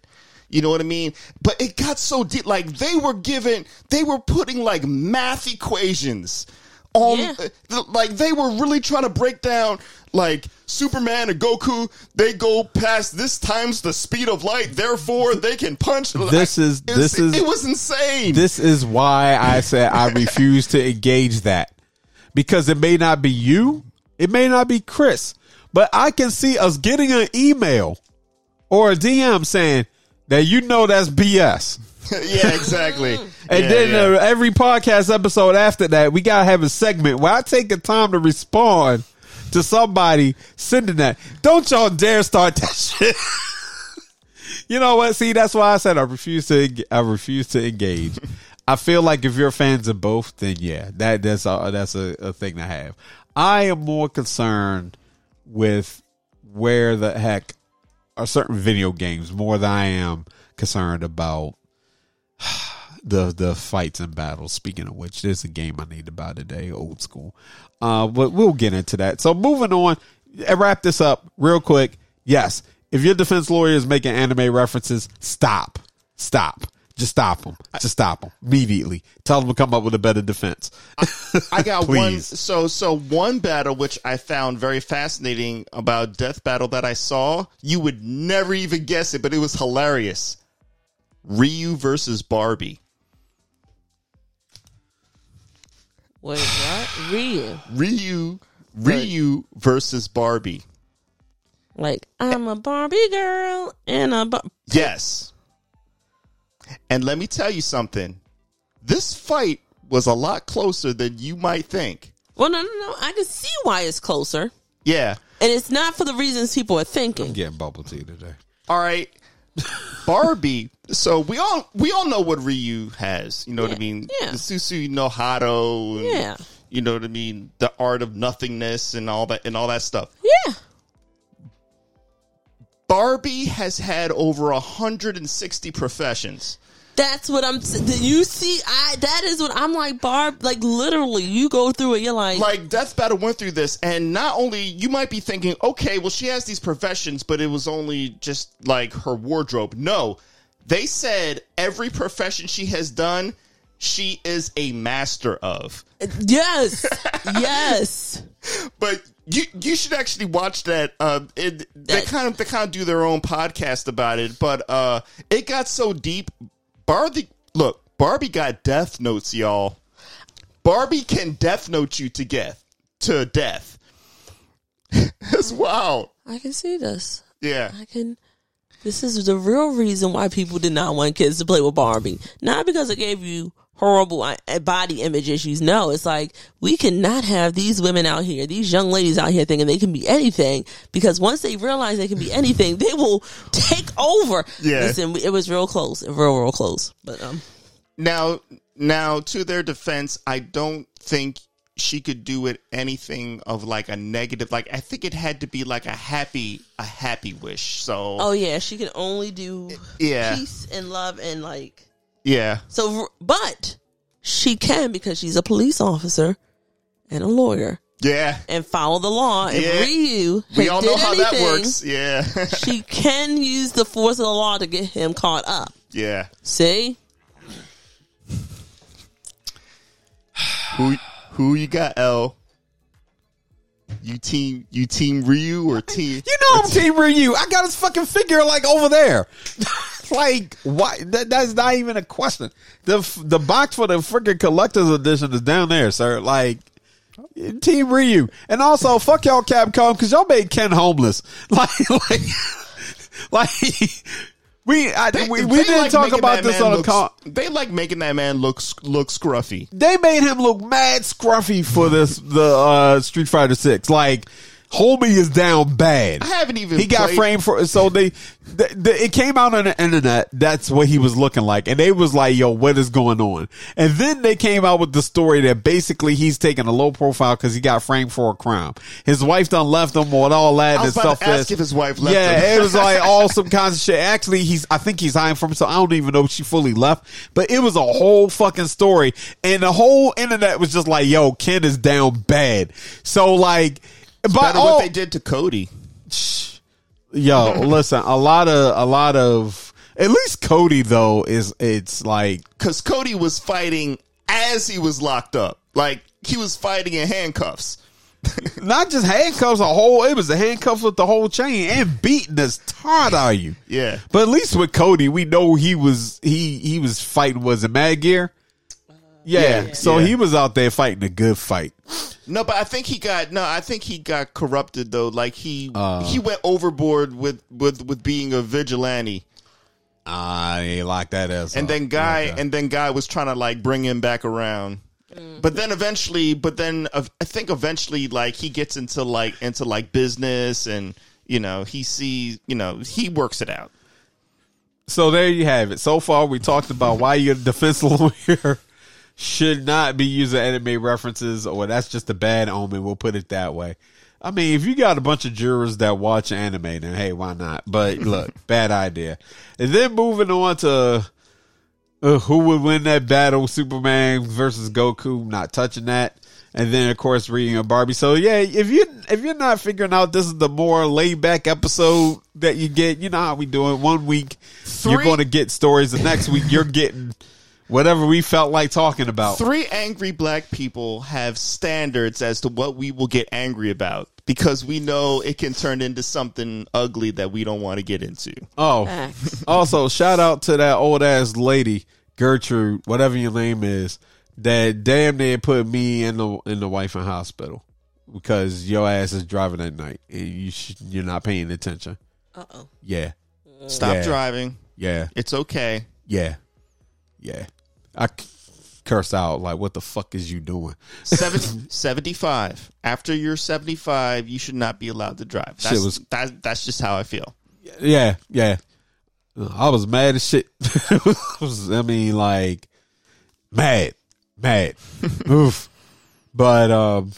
You know what I mean? But it got so deep. Like they were given, they were putting like math equations on, Yeah. uh, like they were really trying to break down like Superman and Goku. They go past this times the speed of light, therefore they can punch. This is- this is- it was insane. This is why I said I refuse to engage that because it may not be you, it may not be Chris, but I can see us getting an email or a DM saying that you know that's BS. yeah, exactly. And Yeah, then yeah. Uh, every podcast episode after that, we gotta have a segment where I take the time to respond to somebody sending that. Don't y'all dare start that shit. you know what? See, that's why I said I refuse to. I refuse to engage. I feel like if you're fans of both, then yeah, that that's a, that's a, a thing to have. I am more concerned with where the heck are certain video games more than I am concerned about the the fights and battles. Speaking of which, there's a game I need to buy today, old school. Uh, but we'll get into that. So moving on, and wrap this up real quick. Yes, if your defense lawyer is making anime references, stop, stop. Just stop them. Just stop them immediately. Tell them to come up with a better defense. I got one. So so one battle which I found very fascinating about Death Battle that I saw. You would never even guess it, but it was hilarious. Ryu versus Barbie. Wait, what? Ryu. Ryu Ryu versus Barbie. Like, I'm a Barbie girl and a Bar- Yes. And let me tell you something. This fight was a lot closer than you might think. Well, no, no, no. I can see why it's closer. Yeah. And it's not for the reasons people are thinking. Getting bubble tea today. All right. Barbie. So we all we all know what Ryu has. You know what I mean? yeah. The Satsui no Hado. And, Yeah. You know what I mean? The art of nothingness and all that and all that stuff. Yeah. Barbie has had over 160 professions. That's what I'm. You see, I that is what I'm like. Barb, like literally, you go through it. You're like, Like Death Battle went through this, and not only you might be thinking, okay, well she has these professions, but it was only just like her wardrobe. No, they said every profession she has done, she is a master of. yes, yes. But you you should actually watch that. Uh, it, they That- kind of they kind of do their own podcast about it, but uh, it got so deep. Barbie, look, Barbie got death notes, y'all. Barbie can death note you to death. To death. It's wild. I can see this. Yeah. I can. This is the real reason why people did not want kids to play with Barbie. Not because it gave you horrible uh, body image issues. No, it's like we cannot have these women out here, these young ladies out here thinking they can be anything because once they realize they can be anything, they will take over. Yeah. Listen, it was real close, real, real close. But um, Now, now to their defense, I don't think she could do it anything of like a negative. Like I think it had to be like a happy, a happy wish. So oh yeah, she can only do Yeah. peace and love and like yeah, so. But she can because she's a police officer and a lawyer. yeah. and follow the law. If Yeah. Ryu We all know did how that works. Yeah, she can use the force of the law to get him caught up. yeah. See? Who who you got? L. You team you team Ryu or team? You know I'm Team Ryu. I got his fucking figure like over there. like why? That, that's not even a question. The the box for the freaking collector's edition is down there, sir. Like Team Ryu, and also fuck y'all Capcom because y'all made Ken homeless. Like like like we I, They- we, we didn't like talk about this on look- con. They like making that man look look scruffy. they made him look mad scruffy for this the uh Street Fighter Six. Like homie is down bad. I haven't even. he got played- framed for so they the, the, it came out on the internet. That's what he was looking like. And they was like yo what is going on? And then they came out with the story that basically he's taking a low profile because he got framed for a crime. His wife done left him with all that I was and about stuff to ask if his wife left yeah it was like all some kinds of shit. Actually he's i think he's hiding from so i don't even know if she fully left but it was a whole fucking story. And the whole internet was just like yo ken is down bad. So like but Better all, what oh. they did to Cody. Yo, listen, a lot of a lot of at least Cody though is it's like because Cody was fighting as he was locked up. Like he was fighting in handcuffs. not just handcuffs, a whole it was the handcuffs with the whole chain and beating as hard are you. Yeah. But at least with Cody, we know he was he he was fighting was it Mad Gear? Yeah, Yeah. so Yeah. he was out there fighting a good fight. No, but I think he got no. I think he got corrupted though. Like he Uh. he went overboard with with with being a vigilante, I ain't like that as and then guy and then guy was trying to like bring him back around. but then eventually, but then uh, I think eventually, like he gets into like into like business, and you know he sees, you know he works it out. So there you have it. So far, we talked about why your defense lawyer should not be using anime references, or that's just a bad omen. We'll put it that way. I mean, if you got a bunch of jurors that watch anime, then hey, why not? But look, bad idea. And then moving on to uh, who would win that battle, Superman versus Goku. Not touching that. And then, of course, reading a Barbie. So yeah, if you if you're not figuring out this is the more laid back episode that you get, you know how we do it. One week you're going to get stories. The next week you're getting whatever we felt like talking about. Three angry black people have standards as to what we will get angry about because we know it can turn into something ugly that we don't want to get into. Oh, also shout out to that old ass lady Gertrude, whatever your name is, that damn near put me and the in the wife in hospital because your ass is driving at night and you sh- you're not paying attention. Uh oh. Yeah, Stop Yeah. driving. yeah, It's okay. yeah, yeah. I c- curse out like, "What the fuck is you doing?" Seven, 75. After you're 75, you should not be allowed to drive. That's, Shit was- that, that's just how I feel. Yeah, yeah. I was mad as shit. I mean, like, mad, mad. Oof. But um,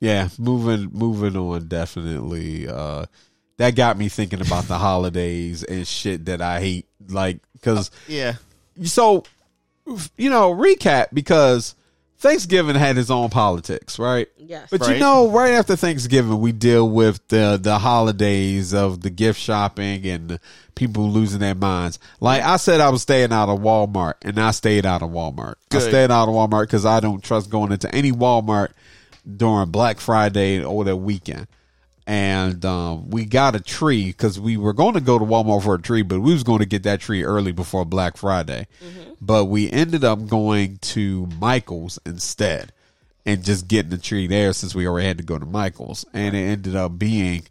yeah, moving moving on. Definitely, uh, that got me thinking about the holidays and shit that I hate. Like, because Yeah. so you know, recap because Thanksgiving had its own politics, right? Yes. But you know, right after Thanksgiving, we deal with the the holidays of the gift shopping and people losing their minds. Like I said, I was staying out of Walmart, and I stayed out of Walmart. I Good. stayed out of Walmart because I don't trust going into any Walmart during Black Friday or the weekend. And um, we got a tree because we were going to go to Walmart for a tree, but we was going to get that tree early before Black Friday. But we ended up going to Michael's instead and just getting the tree there since we already had to go to Michael's, and it ended up being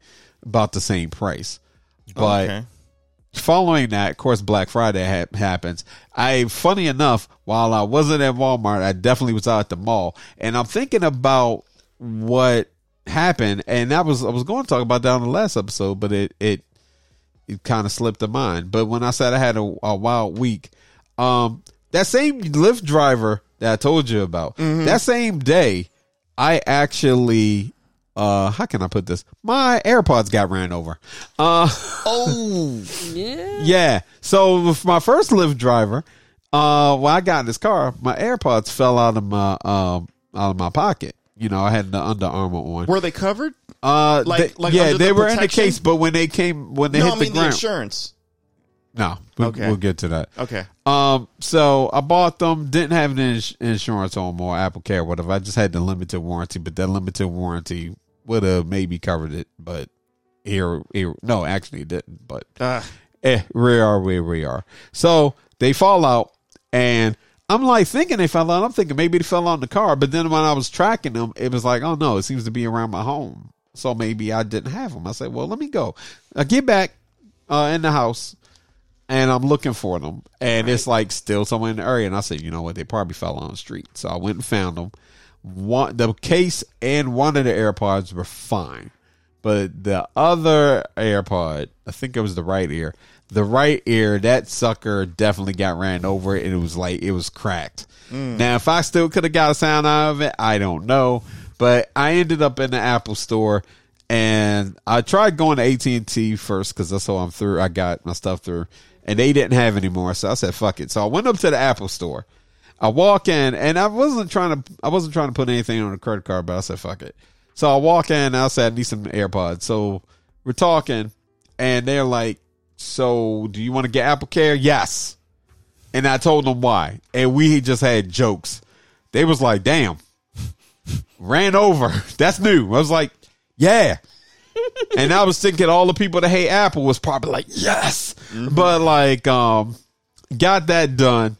about the same price. But okay. following that, of course, Black Friday ha- happens. I, funny enough, while I wasn't at Walmart, I definitely was out at the mall, and I'm thinking about what happened, and that was I was going to talk about that on the last episode, but it it it kind of slipped the mind. But when I said I had a, a wild week, um, that same Lyft driver that I told you about, that same day, I actually. Uh, how can I put this? My AirPods got ran over. Uh, Oh, Yeah. yeah. So with my first Lyft driver, uh, when I got in this car, my AirPods fell out of my um out of my pocket. You know, I had the Under Armour on. were they covered? Uh, Like- they- like yeah, they the were in the case, but when they came, when they no, hit I the mean the ground, insurance. no, we'll, Okay. we'll get to that. Okay. Um, so I bought them, didn't have any ins- insurance on them or Apple Care, whatever. I just had the limited warranty, but that limited warranty would have maybe covered it, but here, here, no, actually it didn't, but Uh, eh, we are where we are. So they fall out, and I'm like thinking they fell out. I'm thinking maybe they fell on the car, but then when I was tracking them, it was like, oh no, it seems to be around my home. So maybe I didn't have them. I said, well, let me go. I get back uh, in the house, and I'm looking for them, and it's like still somewhere in the area. And I said, you know what? They probably fell on the street. So I went and found them. One, the case and one of the AirPods were fine, but the other AirPod, I think it was the right ear. The right ear, that sucker definitely got ran over, and it was like it was cracked. Mm. Now, if I still could have got a sound out of it, I don't know. But I ended up in the Apple store, and I tried going to AT and T first because that's how I'm through. I got my stuff through, and they didn't have any more, so I said, "Fuck it." So I went up to the Apple store. I walk in, and I wasn't trying to. I wasn't trying to put anything on a credit card, but I said, "Fuck it." So I walk in, and I said, "I need some AirPods." So we're talking, and they're like, "So do you want to get Apple Care?" Yes. And I told them why, and we just had jokes. They was like, "Damn." ran over. That's new. I was like, yeah. and I was thinking all the people that hate Apple was probably like, yes. But like, um, got that done.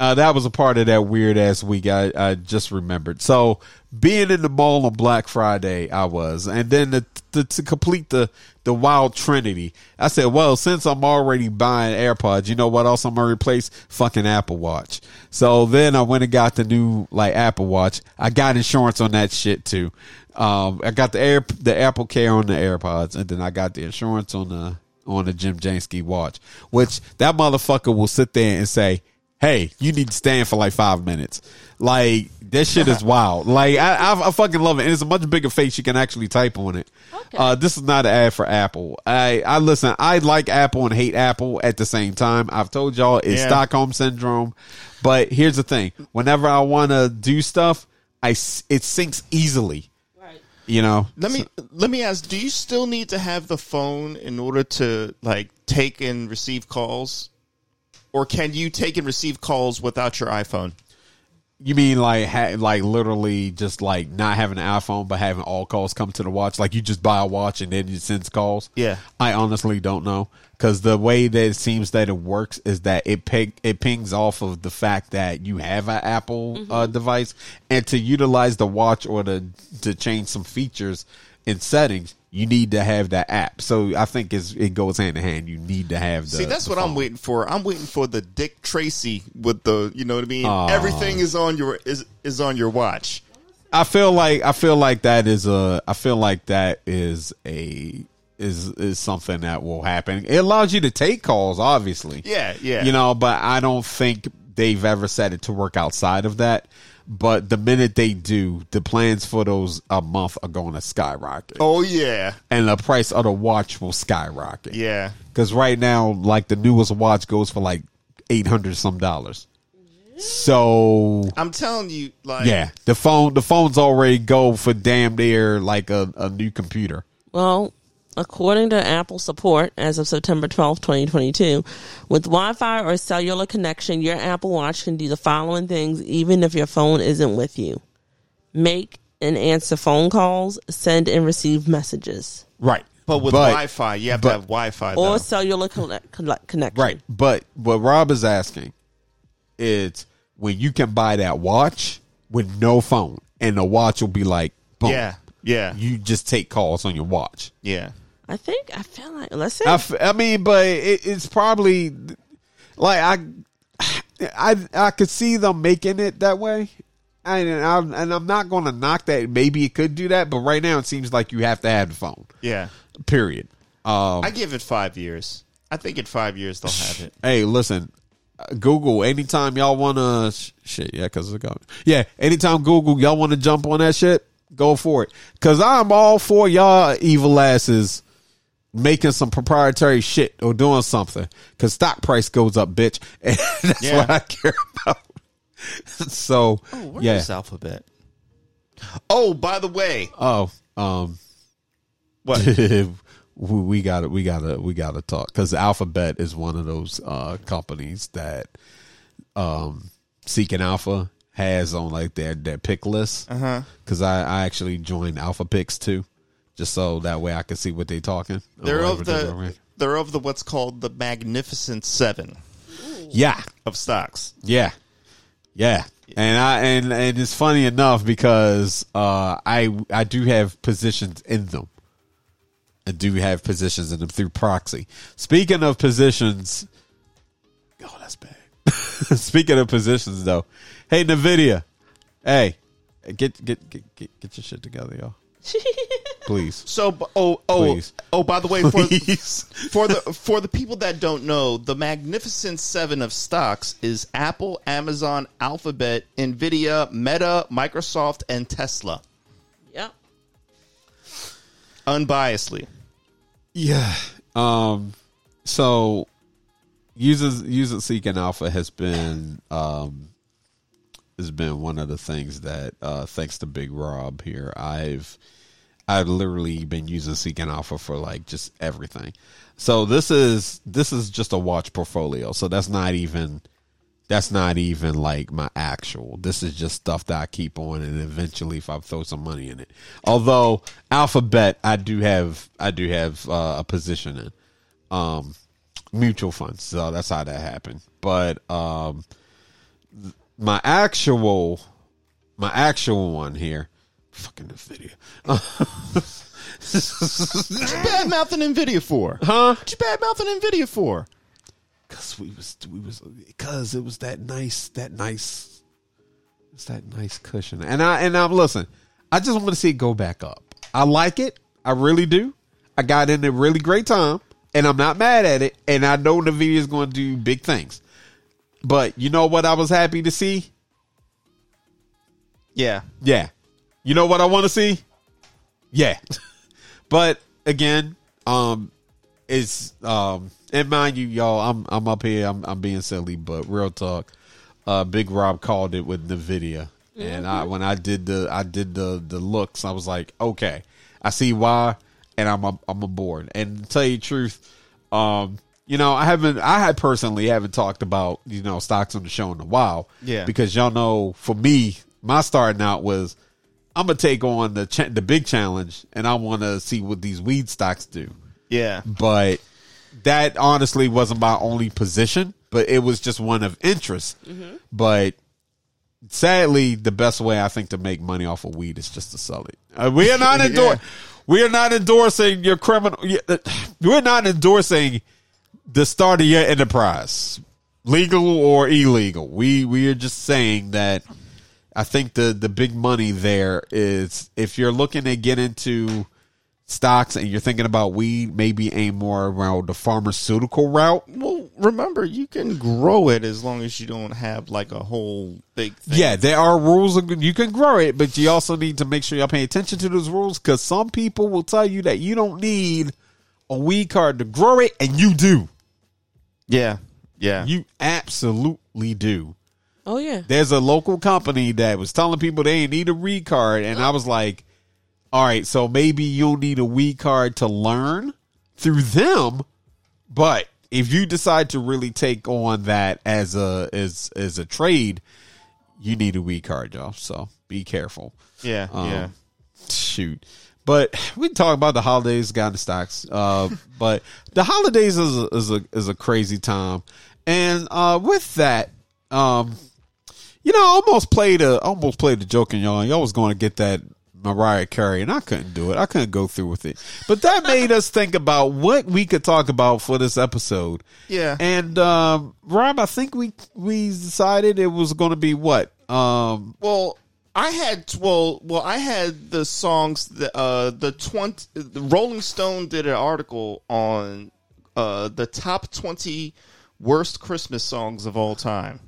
Uh, that was a part of that weird ass week. I, I just remembered. So being in the mall on Black Friday, I was, and then the, the, to complete the the wild trinity, I said, well, since I'm already buying AirPods, you know what else I'm gonna replace? Fucking Apple Watch. So then I went and got the new like Apple Watch. I got insurance on that shit too. Um, I got the air the Apple Care on the AirPods, and then I got the insurance on the on the Jim Jansky watch, which that motherfucker will sit there and say, "Hey, you need to stand for like five minutes." Like that shit is wild. Like I, I, I fucking love it, and it's a much bigger face. You can actually type on it. Okay. Uh, this is not an ad for Apple. I, I listen. I like Apple and hate Apple at the same time. I've told y'all it's Yeah. Stockholm syndrome. But here's the thing: whenever I want to do stuff, I s- it syncs easily. Right. You know. Let me let me ask: Do you still need to have the phone in order to like take and receive calls, or can you take and receive calls without your iPhone? You mean like ha- like literally just like not having an iPhone but having all calls come to the watch? Like you just buy a watch and then it sends calls? Yeah. I honestly don't know because the way that it seems that it works is that it ping, it pings off of the fact that you have an Apple uh, device and to utilize the watch or to to change some features in settings. You need to have that app, so I think it goes hand in hand. You need to have the. See, that's the what I'm waiting for. I'm waiting for the Dick Tracy with the, you know what I mean. Aw. Everything is on your is is on your watch. I feel like I feel like that is a I feel like that is a is is something that will happen. It allows you to take calls, obviously. Yeah, yeah. You know, but I don't think they've ever set it to work outside of that. But the minute they do, the plans for those a month are going to skyrocket, Oh yeah, and the price of the watch will skyrocket. yeah. Because right now, like the newest watch goes for like eight hundred some dollars. So I'm telling you, like, yeah, the phone the phones already go for damn near like a, a new computer. Well, according to Apple support, as of September twelfth, 2022, with Wi Fi or cellular connection, your Apple Watch can do the following things even if your phone isn't with you make and answer phone calls, send and receive messages, Right. But with Wi-Fi, you have but- to have Wi-Fi. or cellular collect, collect, connection. Right. But what Rob is asking is when you can buy that watch with no phone and the watch will be like boom. Yeah, yeah, You just take calls on your watch. yeah. I think, I feel like, let's see. I, f- I mean, but it, it's probably like I, I, I could see them making it that way, and I'm and I'm not going to knock that. Maybe it could do that, but right now it seems like you have to have the phone. Yeah. Period. Um, I give it five years. I think in five years they'll have it. hey, listen, uh, Google. Anytime y'all want to sh- shit, yeah, because it's going. Yeah, anytime Google y'all want to jump on that shit, go for it. Because I'm all for y'all evil asses making some proprietary shit or doing something. Because stock price goes up, bitch. And that's Yeah. what I care about. so oh, Where's yeah. this alphabet? Oh, by the way, Oh, um, what? we we got to we got to we got to talk because Alphabet is one of those uh, companies that um, Seeking Alpha has on like their their pick list. Uh-huh. Because I, I actually joined Alpha Picks too, just so that way I can see what they're talking. They're of whatever they're the they're of the what's called the Magnificent Seven yeah of stocks. yeah yeah. And I and and it's funny enough because uh, I I do have positions in them. I do have positions in them through proxy. Speaking of positions, oh, that's bad. Speaking of positions, though, hey Nvidia, hey, get get get get, get your shit together, y'all. Please, So, oh, oh, Please. oh. By the way, for for the for the people that don't know, the Magnificent Seven of stocks is Apple, Amazon, Alphabet, Nvidia, Meta, Microsoft, and Tesla. Yep. Unbiasedly. Yeah. Um. So, users user seeking alpha has been um has been one of the things that uh thanks to Big Rob here I've I've literally been using seeking alpha for like just everything. So this is this is just a watch portfolio. So that's not even that's not even like my actual. This is just stuff that I keep on, and eventually, if I throw some money in it. Although Alphabet, I do have, I do have uh, a position in um, mutual funds. So that's how that happened. But um, my actual my actual one here. Fucking Nvidia. What you bad mouthing Nvidia for? Huh? What you bad mouthing Nvidia for? Cause we was we was because it was that nice that nice it's that nice cushion. And I and I'm listen, I just want to see it go back up. I like it. I really do. I got in a really great time and I'm not mad at it. And I know Nvidia is going to do big things. But you know what I was happy to see? Yeah. Yeah. You know what I want to see? Yeah. but again, um it's um and mind you, y'all, I'm I'm up here, I'm I'm being silly, but real talk. Uh Big Rob called it with Nvidia. And I when I did the I did the the looks, I was like, okay, I see why and I'm a, I'm aboard. And to tell you the truth, um you know, I haven't, I had personally haven't talked about, you know, stocks on the show in a while. Yeah. Because y'all know, for me, my starting out was, I'm gonna take on the cha- the big challenge, and I want to see what these weed stocks do. Yeah. But that honestly wasn't my only position, but it was just one of interest. But sadly, the best way I think to make money off of weed is just to sell it. Uh, we are not Yeah. endorsing. We are not endorsing your criminal. uh, We're not endorsing the start of your enterprise, legal or illegal. We we are just saying that I think the the big money there is if you're looking to get into stocks and you're thinking about weed, maybe aim more around the pharmaceutical route. Well, remember, you can grow it as long as you don't have like a whole big thing. Yeah, there are rules. You can grow it, but you also need to make sure you're paying attention to those rules because some people will tell you that you don't need a weed card to grow it, and you do. Yeah. Yeah. You absolutely do. Oh yeah. There's a local company that was telling people they need a weed card, and I was like, all right, so maybe you'll need a weed card to learn through them, but if you decide to really take on that as a as as a trade, you need a weed card, y'all. So be careful. yeah. Um, yeah. Shoot. But we can talk about the holidays, got the stocks. Uh, but the holidays is a, is a is a crazy time, and uh, with that, um, you know, I almost played a almost played a joke in y'all. Y'all was going to get that Mariah Carey, and I couldn't do it. I couldn't go through with it. But that made us think about what we could talk about for this episode. Yeah. And um, Rob, I think we we decided it was going to be what um, Well, I had well, well, I had the songs. The uh, the twenty, the Rolling Stone did an article on uh the top twenty worst Christmas songs of all time,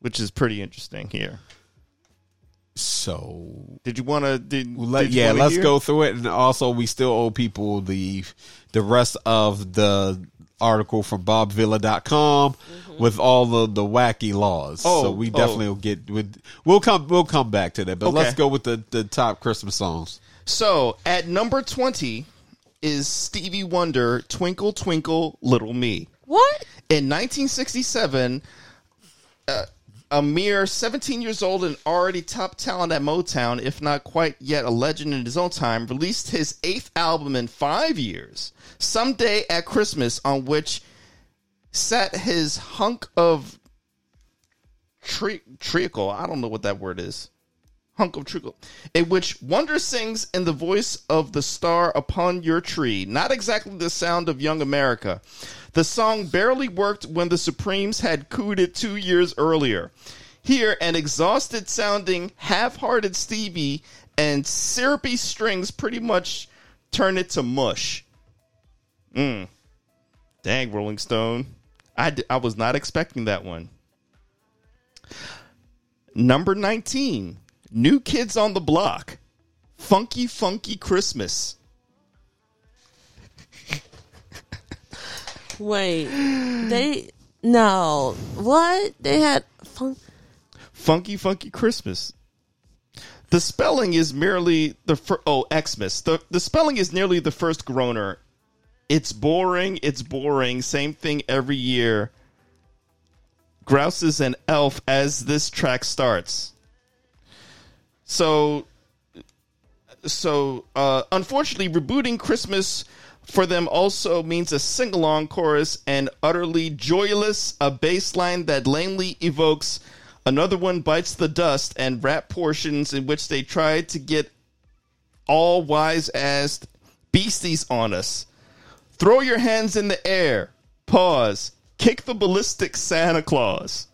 which is pretty interesting. Here, so did you want to? Did, Let, did yeah, let's hear? go through it, and also we still owe people the the rest of the article from BobVilla.com with all the the wacky laws. Oh, so we oh. definitely will get with. We'll come. We'll come back to that, but Okay. let's go with the the top Christmas songs. So at number twenty is Stevie Wonder, "Twinkle Twinkle Little Me." What? In 1967, uh, a mere 17 years old and already top talent at Motown, if not quite yet a legend in his own time, released his eighth album in five years, Someday at Christmas, on which sat his hunk of tre- treacle. I don't know what that word is. Hunk of treacle, in which Wonder sings in the voice of the star upon your tree. Not exactly the sound of Young America. The song barely worked when the Supremes had cooed it two years earlier. Here, an exhausted sounding, half hearted Stevie and syrupy strings pretty much turn it to mush. Mm. Dang, Rolling Stone. I, d- I was not expecting that one. Number 19, New Kids on the Block. Funky Funky Christmas. Wait. They no. What? They had fun. Funky Funky Christmas. The spelling is merely the fir- oh Xmas. The the spelling is nearly the first groaner. It's boring. It's boring. Same thing every year. Grouses and Elf as this track starts. So so uh, unfortunately rebooting christmas for them also means a sing-along chorus and utterly joyless a bass line that lamely evokes Another one bites the dust and rap portions in which they try to get all wise ass beasties on us. Throw your hands in the air. Pause. Kick the ballistic Santa Claus.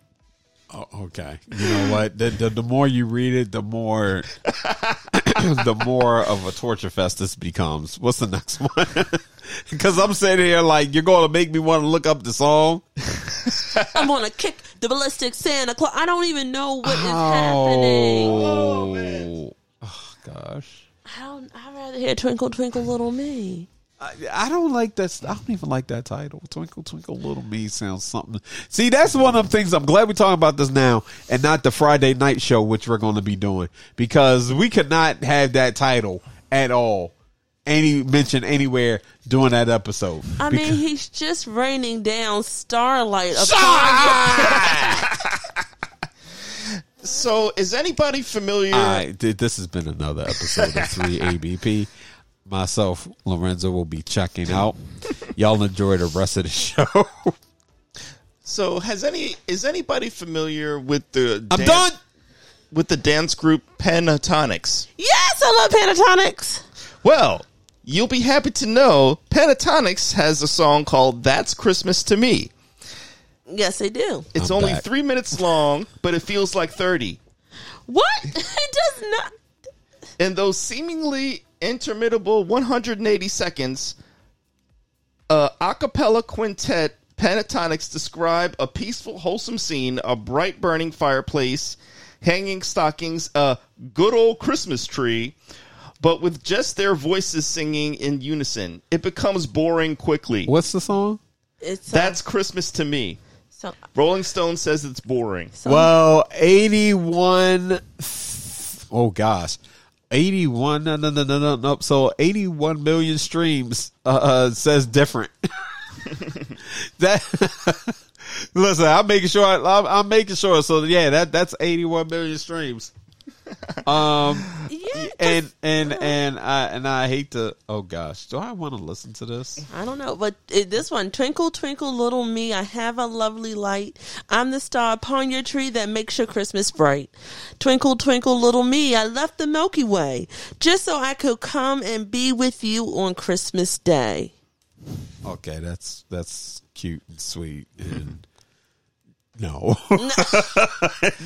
Oh, okay. You know what? The, the the more you read it, the more the more of a torture fest this becomes. What's the next one? Because I'm sitting here like you're going to make me want to look up the song. I'm gonna kick the ballistic Santa Claus. I don't even know what is oh. happening. Oh, oh gosh. I don't. I'd rather hear Twinkle Twinkle Little Me. I, I don't like that. I don't even like that title. Twinkle Twinkle Little Me sounds something. See, that's one of the things. I'm glad we're talking about this now and not the Friday night show, which we're going to be doing because we could not have that title at all. Any mention anywhere during that episode. I Because- mean, he's just raining down starlight upon So, is anybody familiar? All right, th- this has been another episode of 3ABP. Myself, Lorenzo, will be checking out. Y'all enjoy the rest of the show. So, has any is anybody familiar with the I'm dan- done. with the dance group Pentatonix? Yes, I love Pentatonix. Well, you'll be happy to know Pentatonix has a song called "That's Christmas to Me." Yes, they do. It's I'm only back. three minutes long, but it feels like thirty. What? it does not. And those seemingly interminable 180 seconds, a a cappella quintet pentatonix describe a peaceful, wholesome scene, a bright burning fireplace, hanging stockings, a good old Christmas tree, but with just their voices singing in unison. It becomes boring quickly. What's the song? It's uh, That's Christmas to me. so. Rolling Stone says it's boring. so Well, 81. Oh, gosh. 81. No, no, no, no, no, no. So 81 million streams uh, uh, says different. that. Listen, I'm making sure. I'm, I'm making sure. So yeah, that that's 81 million streams. Um, yeah, and and and I and I hate to. Oh gosh, do I want to listen to this? I don't know, but it, this one, Twinkle Twinkle Little Me, I have a lovely light. I'm the star upon your tree that makes your Christmas bright. Twinkle Twinkle Little Me, I left the Milky Way just so I could come and be with you on Christmas Day. Okay, that's that's cute and sweet and no.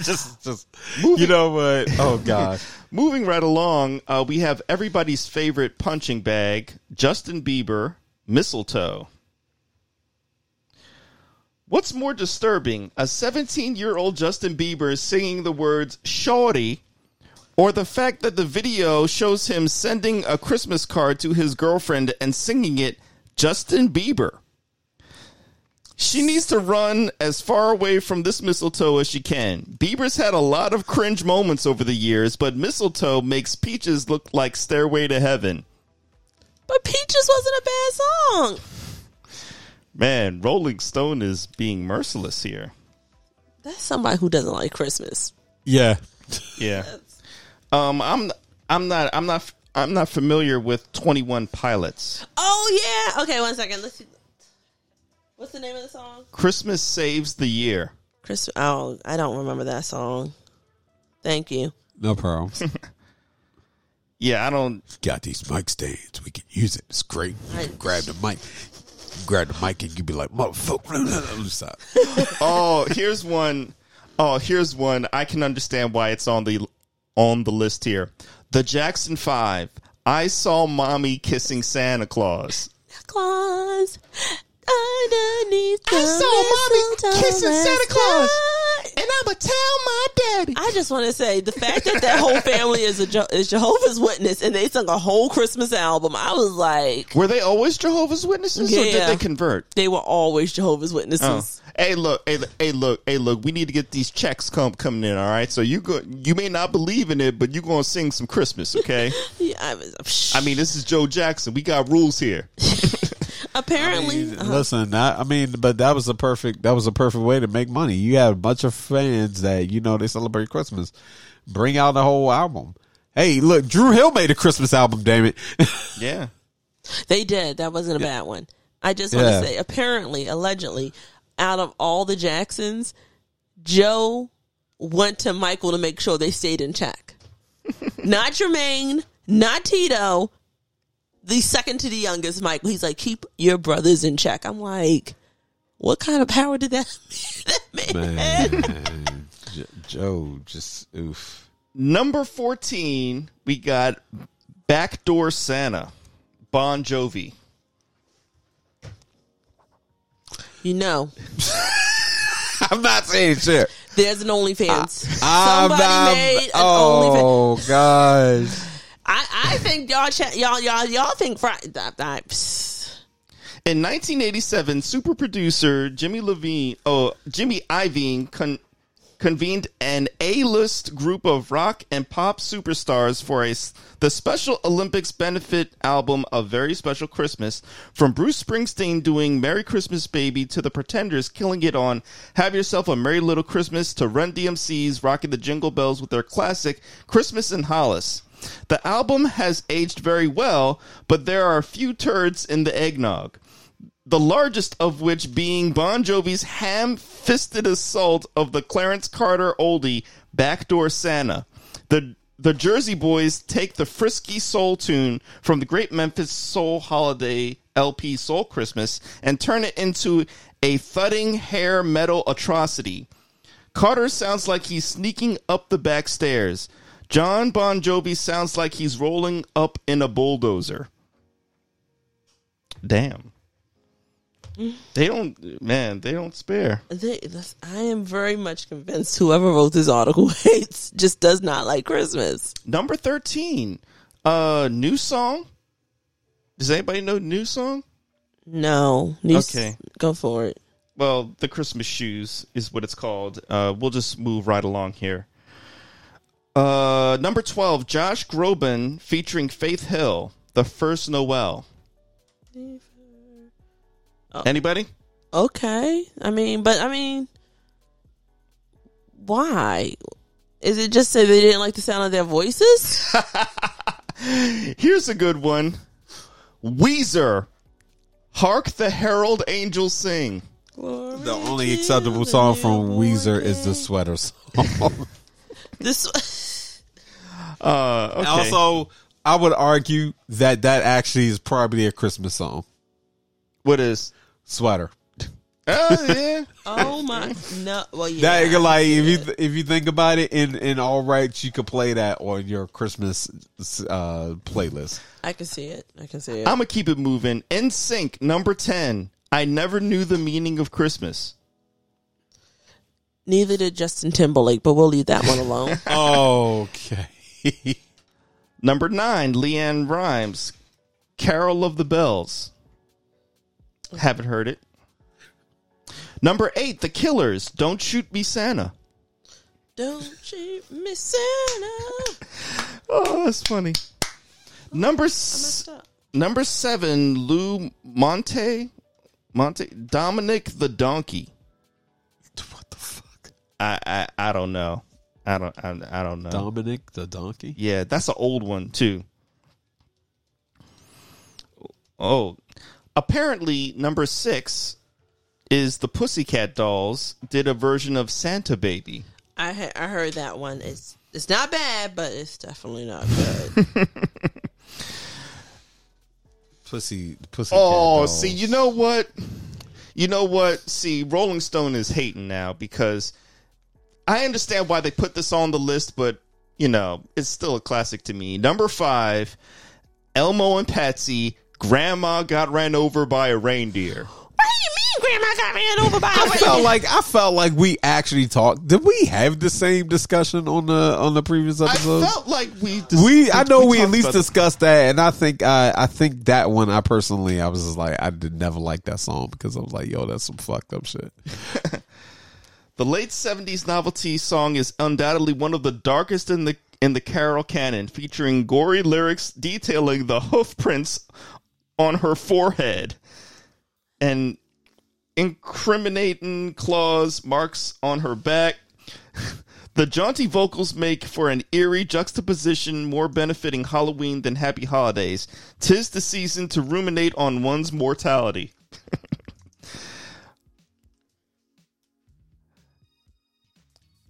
just just you know what? Oh gosh. Moving right along, uh, we have everybody's favorite punching bag, Justin Bieber, Mistletoe. What's more disturbing, a 17 year old Justin Bieber singing the words Shorty, or the fact that the video shows him sending a Christmas card to his girlfriend and singing it Justin Bieber? She needs to run as far away from this mistletoe as she can. Bieber's had a lot of cringe moments over the years, but mistletoe makes Peaches look like Stairway to Heaven. But Peaches wasn't a bad song. Man, Rolling Stone is being merciless here. That's somebody who doesn't like Christmas. Yeah. Yeah. Um, I'm I'm not I'm not I'm not familiar with Twenty One Pilots. Oh yeah. Okay, one second. Let's see. What's the name of the song? Christmas saves the year. Chris. Oh, I don't remember that song. Thank you. No problem. Yeah, I don't. Got these mic stands. We can use it. It's great. You I- can grab the mic. You grab the mic and you'd be like, motherfucker. Stop. Oh, here's one. Oh, here's one. I can understand why it's on the on the list here. The Jackson Five. I saw mommy kissing Santa Claus. Claus underneath the I saw mommy kissing Santa Claus. And I'ma tell my daddy. I just want to say the fact that that whole family is a Je- is Jehovah's Witness and they sung a whole Christmas album. I was like, Were they always Jehovah's Witnesses, or did they convert? they were always Jehovah's Oh. Witnesses. Hey, look, hey, look, hey, look, hey, look. We need to get these checks come coming in. All right, so you go. You may not believe in it, but you gonna sing some Christmas, okay? Yeah, I was. I mean, this is Joe Jackson. We got rules here. apparently, uh-huh. Listen, I, I mean, but that was a perfect that was a perfect way to make money. You have a bunch of fans that you know they celebrate Christmas. Bring out the whole album. Hey, look, Dru Hill made a Christmas album. Damn it! Yeah. They did. That wasn't a bad one. I just want Yeah. to say, apparently, allegedly, out of all the Jacksons, Joe went to Michael to make sure they stayed in check. not Jermaine, not Tito. The second to the youngest, Michael. He's like, keep your brothers in check. I'm like, what kind of power did that, that man. Man, J- Joe just oof. Number 14, we got Backdoor Santa, Bon Jovi. You know, I'm not saying shit. there's an OnlyFans. I'm Somebody not- made an oh, OnlyFans. oh gosh. I, I think y'all, ch- y'all, y'all, y'all think. In 1987, super producer Jimmy Levine, oh, Jimmy Iovine con- convened an A-list group of rock and pop superstars for a the Special Olympics benefit album A Very Special Christmas. From Bruce Springsteen doing Merry Christmas Baby to the Pretenders killing it on Have Yourself a Merry Little Christmas to Run DMC's rocking the Jingle Bells with their classic Christmas in Hollis. The album has aged very well, but there are a few turds in the eggnog the largest of which being Bon Jovi's ham-fisted assault of the Clarence Carter oldie "Backdoor Santa." The the Jersey Boys take the frisky soul tune from the great Memphis soul holiday LP Soul Christmas and turn it into a thudding hair metal atrocity. Carter sounds like he's sneaking up the back stairs. John Bon Jovi sounds like he's rolling up in a bulldozer. Damn. They don't, man. They don't spare. They, I am very much convinced whoever wrote this article hates, just does not like Christmas. Number thirteen, uh, new song. Does anybody know new song? No. Needs- Okay. Go for it. Well, the Christmas shoes is what it's called. Uh, we'll just move right along here. Uh, number twelve, Josh Groban featuring Faith Hill, "The First Noel." Anybody? Okay. I mean, but I mean, why? Is it just that they didn't like the sound of their voices? Here's a good one. Weezer, "Hark the Herald Angels Sing." The only acceptable song from Weezer is the sweater song. This. Uh, okay. Also, I would argue that that actually is probably a Christmas song. what is? Sweater. Oh yeah. Oh my no! Well, yeah. That like if you if you think about it, in in all rights, you could play that on your Christmas uh, playlist. I can see it. I can see it. I'm gonna keep it moving. NSYNC, number ten. I never knew the meaning of Christmas. Neither did Justin Timberlake, but we'll leave that one alone. Okay. Number nine, LeAnn Rimes, Carol of the Bells. Haven't heard it. Number eight, The Killers, Don't Shoot Me Santa. Don't shoot me, Santa. Oh, that's funny. Number s- number seven, Lou Monte, Monte Dominic the Donkey. what the fuck? I I, I don't know. I don't I, I don't know. Dominic the donkey. Yeah, that's an old one too. Oh, apparently number six is the Pussycat Dolls did a version of Santa Baby. I ha- I heard that one. It's it's not bad, but it's definitely not good. Pussy. Pussy. Oh, see, you know what? You know what? See, Rolling Stone is hating now because I understand why they put this on the list, but you know, it's still a classic to me. Number five, Elmo and Patsy. Grandma got ran over by a reindeer. what do you mean, Grandma got ran over by I a felt like I felt like we actually talked. Did we have the same discussion on the on the previous episode? I felt like we. Dis- we I know we, at least discussed that, and I think I I think that one I personally I was just like I did never like that song because I was like yo that's some fucked up shit. The late '70s novelty song is undoubtedly one of the darkest in the in the Carol canon, featuring gory lyrics detailing the hoof prints on her forehead and incriminating claws marks on her back. The jaunty vocals make for an eerie juxtaposition more benefiting Halloween than Happy Holidays. Tis the season to ruminate on one's mortality.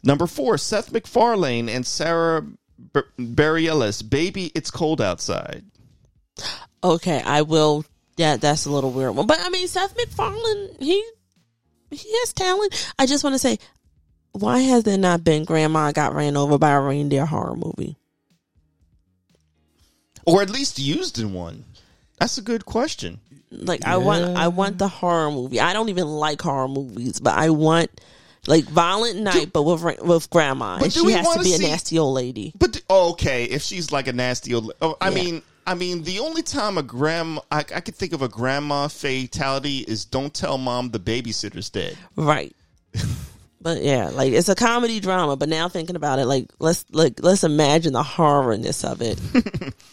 Number four, Seth MacFarlane and Sarah B- Bareilles. Baby, it's cold outside. Okay, I will. Yeah, that's a little weird one. But I mean, Seth MacFarlane, he he has talent. I just want to say, why has there not been Grandma got ran over by a reindeer horror movie? Or at least used in one. That's a good question. Like I want, I want the horror movie. I don't even like horror movies, but I want like Violent Night, but with with Grandma, But and do she we has to be see- a nasty old lady. But oh, okay, if she's like a nasty old, oh, I Yeah. mean, I mean, the only time a grandma, I, I could think of a grandma fatality is don't tell mom the babysitter's dead. Right. but yeah, like it's a comedy drama. But now thinking about it, like let's like let's imagine the horrorness of it.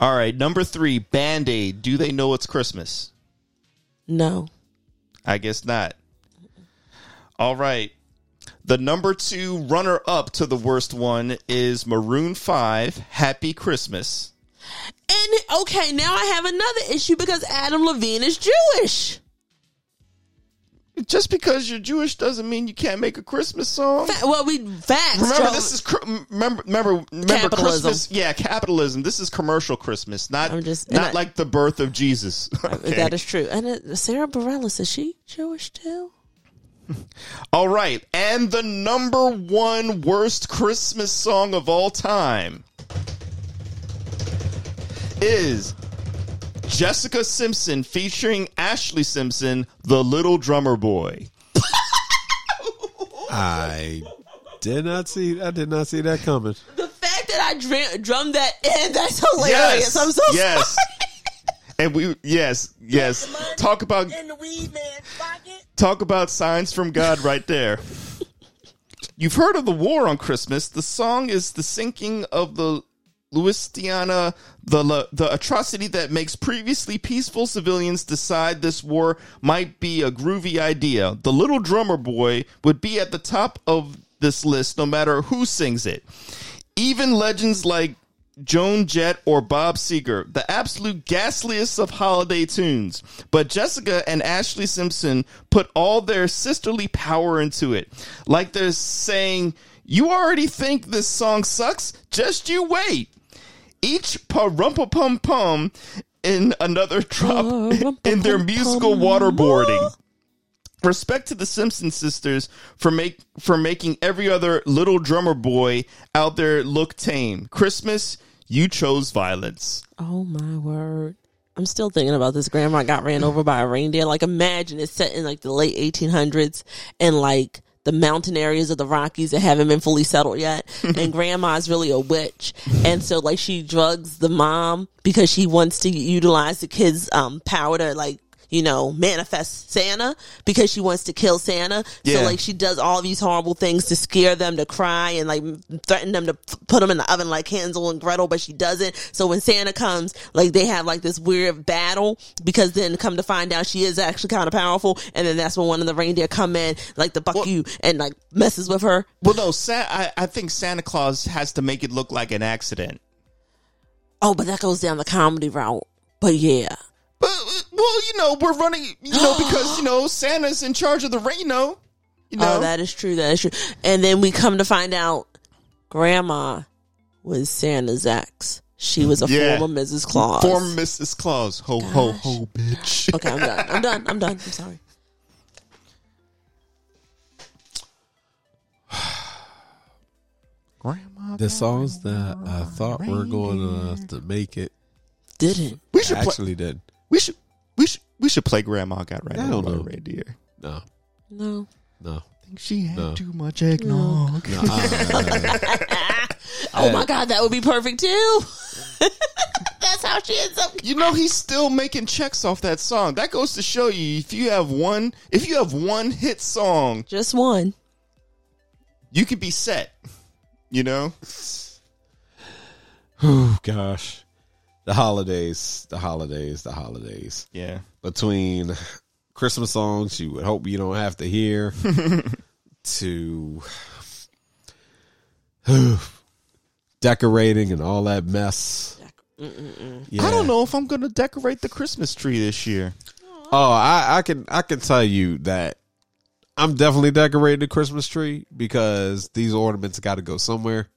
All right, number three, Band Aid. Do they know it's Christmas? no. I guess not. All right. The number two runner up to the worst one is Maroon 5, Happy Christmas. And okay, now I have another issue because Adam Levine is Jewish. Just because you're Jewish doesn't mean you can't make a Christmas song. Fa- Well, we facts. Remember, Joe. this is remember remember remember Capitalism. Christmas. Yeah, capitalism. This is commercial Christmas, not I'm just- not I- like the birth of Jesus. Okay. That is true. And uh, Sarah Bareilles is she Jewish too? All right, and the number one worst Christmas song of all time is Jessica Simpson featuring Ashlee Simpson, the Little Drummer Boy. I did not see. I did not see that coming. The fact that I dr- drummed that in, that's hilarious. I'm so yes. sorry. And we yes, yes. Talk about In the weed man's pocket. Talk about signs from God right there. You've heard of the war on Christmas. The song is the sinking of the Lusitania, the the atrocity that makes previously peaceful civilians decide this war might be a groovy idea. The little drummer boy would be at the top of this list no matter who sings it. Even legends like Joan Jett or Bob Seger, the absolute ghastliest of holiday tunes. But Jessica and Ashlee Simpson put all their sisterly power into it. Like they're saying, You already think this song sucks? Just you wait. Each parumpa pum pum in another drop in their musical waterboarding. Respect to the Simpson sisters for make for making every other little drummer boy out there look tame. Christmas, you chose violence. Oh my word. I'm still thinking about this. Grandma got ran over by a reindeer. Like imagine it's set in like the late 1800s and like the mountain areas of the Rockies that haven't been fully settled yet. and grandma's really a witch. And so like she drugs the mom because she wants to utilize the kids' um power to like you know, manifest Santa because she wants to kill Santa. Yeah. So like she does all these horrible things to scare them to cry and like threaten them to put them in the oven like Hansel and Gretel, but she doesn't. So when Santa comes, like they have like this weird battle because then come to find out she is actually kind of powerful. And then that's when one of the reindeer come in like the buck Well- you and like messes with her. Well, no, Sa- I, I think Santa Claus has to make it look like an accident. Oh, but that goes down the comedy route. But yeah. But well, you know, we're running, you know, because you know Santa's in charge of the Reno. You know, Oh, that is true. That is true. And then we come to find out Grandma was Santa's ex. She was a Yeah. former Mrs. Claus. former Mrs. Claus. Ho ho ho, bitch. Okay, I'm done. I'm done. I'm done. I'm sorry. Grandma. The songs that I thought were going to, to make it Didn't. We should play. actually did. We should. We should. We should play Grandma got right I don't by know. reindeer. No, No. no. I think she had No. too much eggnog. no I- Oh my God, that would be perfect too. That's how she ends up. You know he's still making checks off that song. That goes to show you if you have one if you have one hit song, Just one. you could be set. You know? oh gosh, the holidays, the holidays, the holidays. Yeah. Between Christmas songs you would hope you don't have to hear to decorating and all that mess. Yeah. I don't know if I'm gonna decorate the Christmas tree this year. Oh, I, I can I can tell you that I'm definitely decorating the Christmas tree because these ornaments got to go somewhere.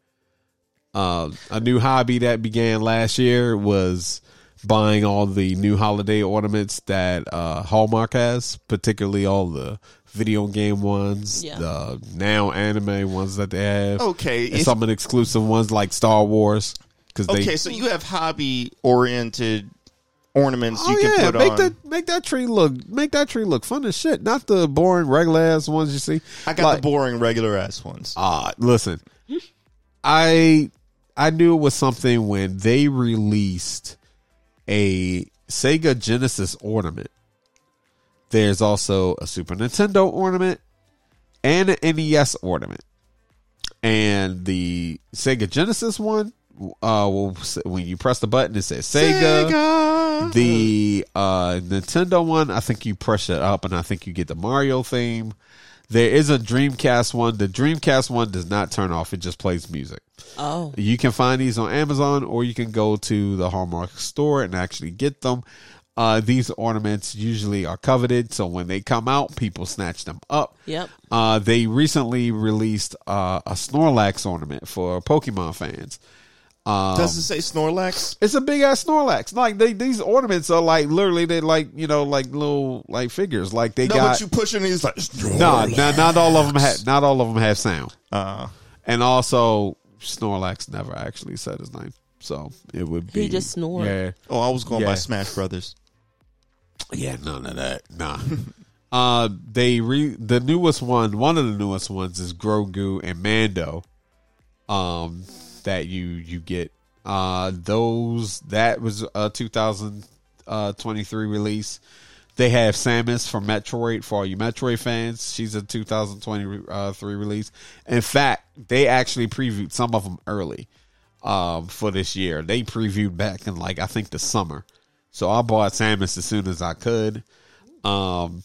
Uh, a new hobby that began last year was buying all the new holiday ornaments that uh, Hallmark has, particularly all the video game ones, Yeah. the now anime ones that they have. Okay, and if- some of the exclusive ones like Star Wars. Because they Okay, so you have hobby oriented ornaments Oh you can yeah, put make on. that make that tree look make that tree look fun as shit. Not the boring regular ass ones you see. I got Like- the boring regular ass ones. Ah, listen, I I knew it was something when they released a Sega Genesis ornament. There's also a Super Nintendo ornament and an NES ornament, and the Sega Genesis one. Uh, will when you press the button, it says Sega. The uh, Nintendo one, I think you press it up, and I think you get the Mario theme. There is a Dreamcast one. The Dreamcast one does not turn off; it just plays music. Oh, You can find these on Amazon, or you can go to the Hallmark store and actually get them. Uh, these ornaments usually are coveted, so when they come out, people snatch them up. Yep. Uh, they recently released uh, a Snorlax ornament for Pokemon fans. Um, Does it say Snorlax? it's a big ass Snorlax. Like they, these ornaments are like literally they like you know like little like figures. Like they No, got but you pushing these like no, no, not all of them have not all of them have sound. Uh, And also, Snorlax never actually said his name, so it would be He just snored. Yeah, oh, I was going Yeah. by Smash Brothers. yeah, none of that. Nah. uh, they re the newest one. One of the newest ones is Grogu and Mando. Um, that you you get. Uh, those that was a 2023 release. They have Samus from Metroid for all you Metroid fans. She's a 2023 release. In fact, they actually previewed some of them early um, for this year. They previewed back in like I think the summer. So I bought Samus as soon as I could. Um,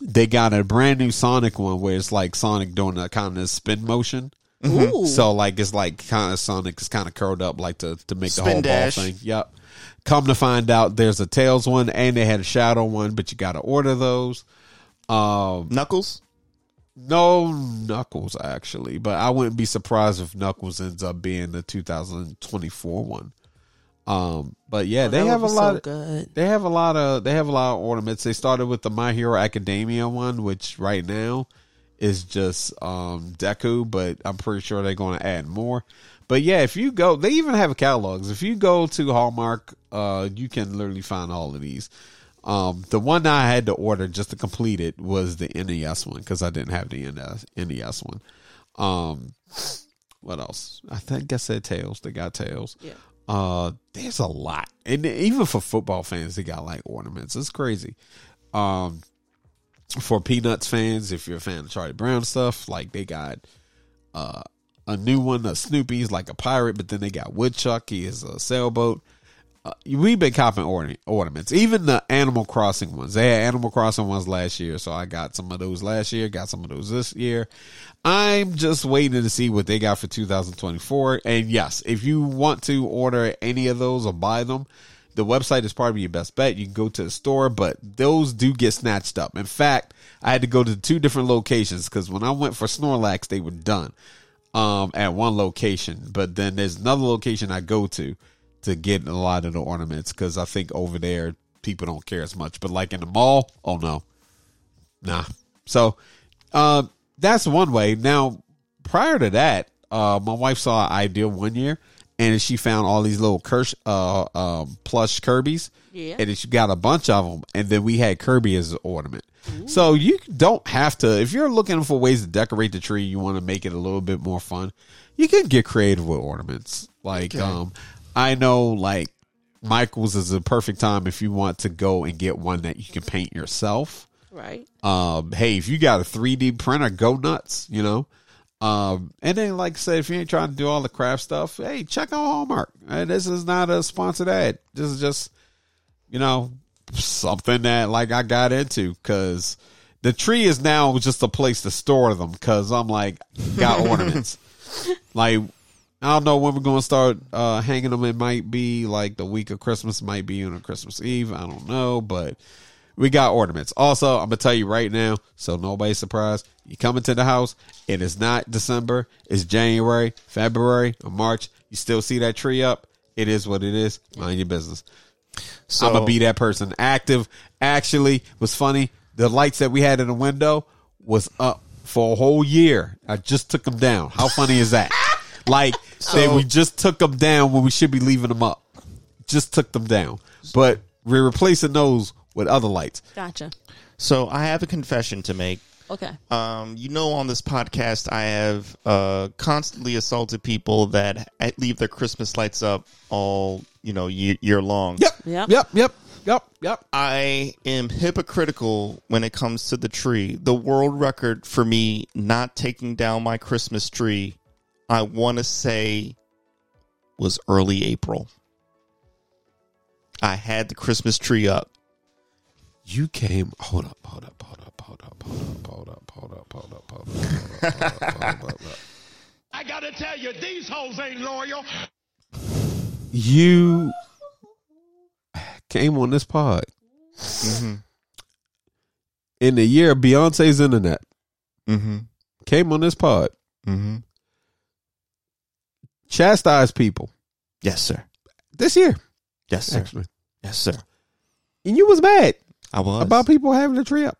they got a brand new Sonic one where it's like Sonic doing a kind of spin motion. Ooh. So like it's like kind of Sonic is kind of curled up like to to make the whole dash. ball thing. Yep. Come to find out, there's a Tails one and they had a Shadow one, but you got to order those. Um, Knuckles? no Knuckles actually, but I wouldn't be surprised if Knuckles ends up being the 2024 one. Um, but yeah, they have a lot. So of, they have a lot of they have a lot of ornaments. They started with the My Hero Academia one, which right now is just um Deku, but I'm pretty sure they're going to add more. But yeah, if you go, they even have catalogs. If you go to Hallmark, uh, you can literally find all of these. Um, the one I had to order just to complete it was the NES one because I didn't have the NES, NES one. Um, what else? I think I said Tails. They got Tails. Yeah. Uh, there's a lot, and even for football fans, they got like ornaments. It's crazy. Um, for Peanuts fans, if you're a fan of Charlie Brown stuff, like they got uh a new one, a Snoopy's like a pirate, but then they got Woodchuck. He is a sailboat. Uh, we've been copping orna- ornaments, even the Animal Crossing ones. They had Animal Crossing ones last year, so I got some of those last year. Got some of those this year. I'm just waiting to see what they got for 2024. And yes, if you want to order any of those or buy them, the website is probably your best bet. You can go to the store, but those do get snatched up. In fact, I had to go to two different locations because when I went for Snorlax, they were done um, at one location. But then there's another location I go to to get a lot of the ornaments because I think over there people don't care as much. But like in the mall, oh no, nah. So uh, that's one way. Now, prior to that, uh, my wife saw an Ideal one year, and she found all these little Kirsch, uh, um, plush Kirby's. Yeah. And she got a bunch of them, and then we had Kirby as an ornament. So you don't have to if you're looking for ways to decorate the tree, you want to make it a little bit more fun. You can get creative with ornaments. Like um, I know like Michael's is a perfect time if you want to go and get one that you can paint yourself Right. um, hey, if you got a 3D printer, go nuts, you know. Um, and then, like I said, if you ain't trying to do all the craft stuff, hey, check out Hallmark. This is not a sponsored ad. This is just, you know, something that like I got into because the tree is now just a place to store them because I'm like got ornaments. Like I don't know when we're to start uh, hanging them. It might be like the week of Christmas, might be on a Christmas Eve. I don't know, but we got ornaments. Also, I'm gonna tell you right now, so nobody's surprised. You come into the house, it is not December, it's January, February, or March. You still see that tree up. It is what it is. Mind your business. So I'm gonna be that person. Active actually was funny. The lights that we had in the window was up for a whole year. I just took them down. How funny is that? Like they, we just took them down when we should be leaving them up. Just took them down, but we're replacing those with other lights. Gotcha. So I have a confession to make. Okay. Um, you know, on this podcast, I have uh, constantly assaulted people that leave their Christmas lights up all you know year, year long. Yep. Yep. Yep. Yep. Yep. Yep. I am hypocritical when it comes to the tree. The world record for me not taking down my Christmas tree, I want to say, was early April. I had the Christmas tree up. You came. Hold up. Hold up. Hold up. Hold up. Hold up. Hold up. Hold up. Hold up. Hold up. Hold. I gotta tell you, these hoes ain't loyal. You came on this pod in the year of Beyonce's internet. Mm-hmm. Came on this pod. Mm-hmm. Chastise people Yes, sir. this year. Yes, sir. Actually, Yes, sir. and you was mad I was about people having a tree up,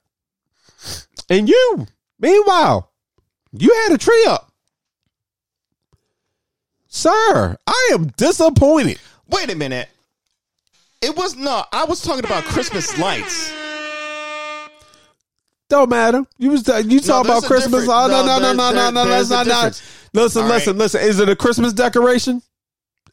and you, meanwhile, you had a tree up. Sir, I am disappointed. Wait a minute. It was no. I was talking about Christmas lights. Don't matter. You was you talk there's about Christmas. Oh no No, no no no no no. not not. Listen All listen right. listen. Is it a Christmas decoration?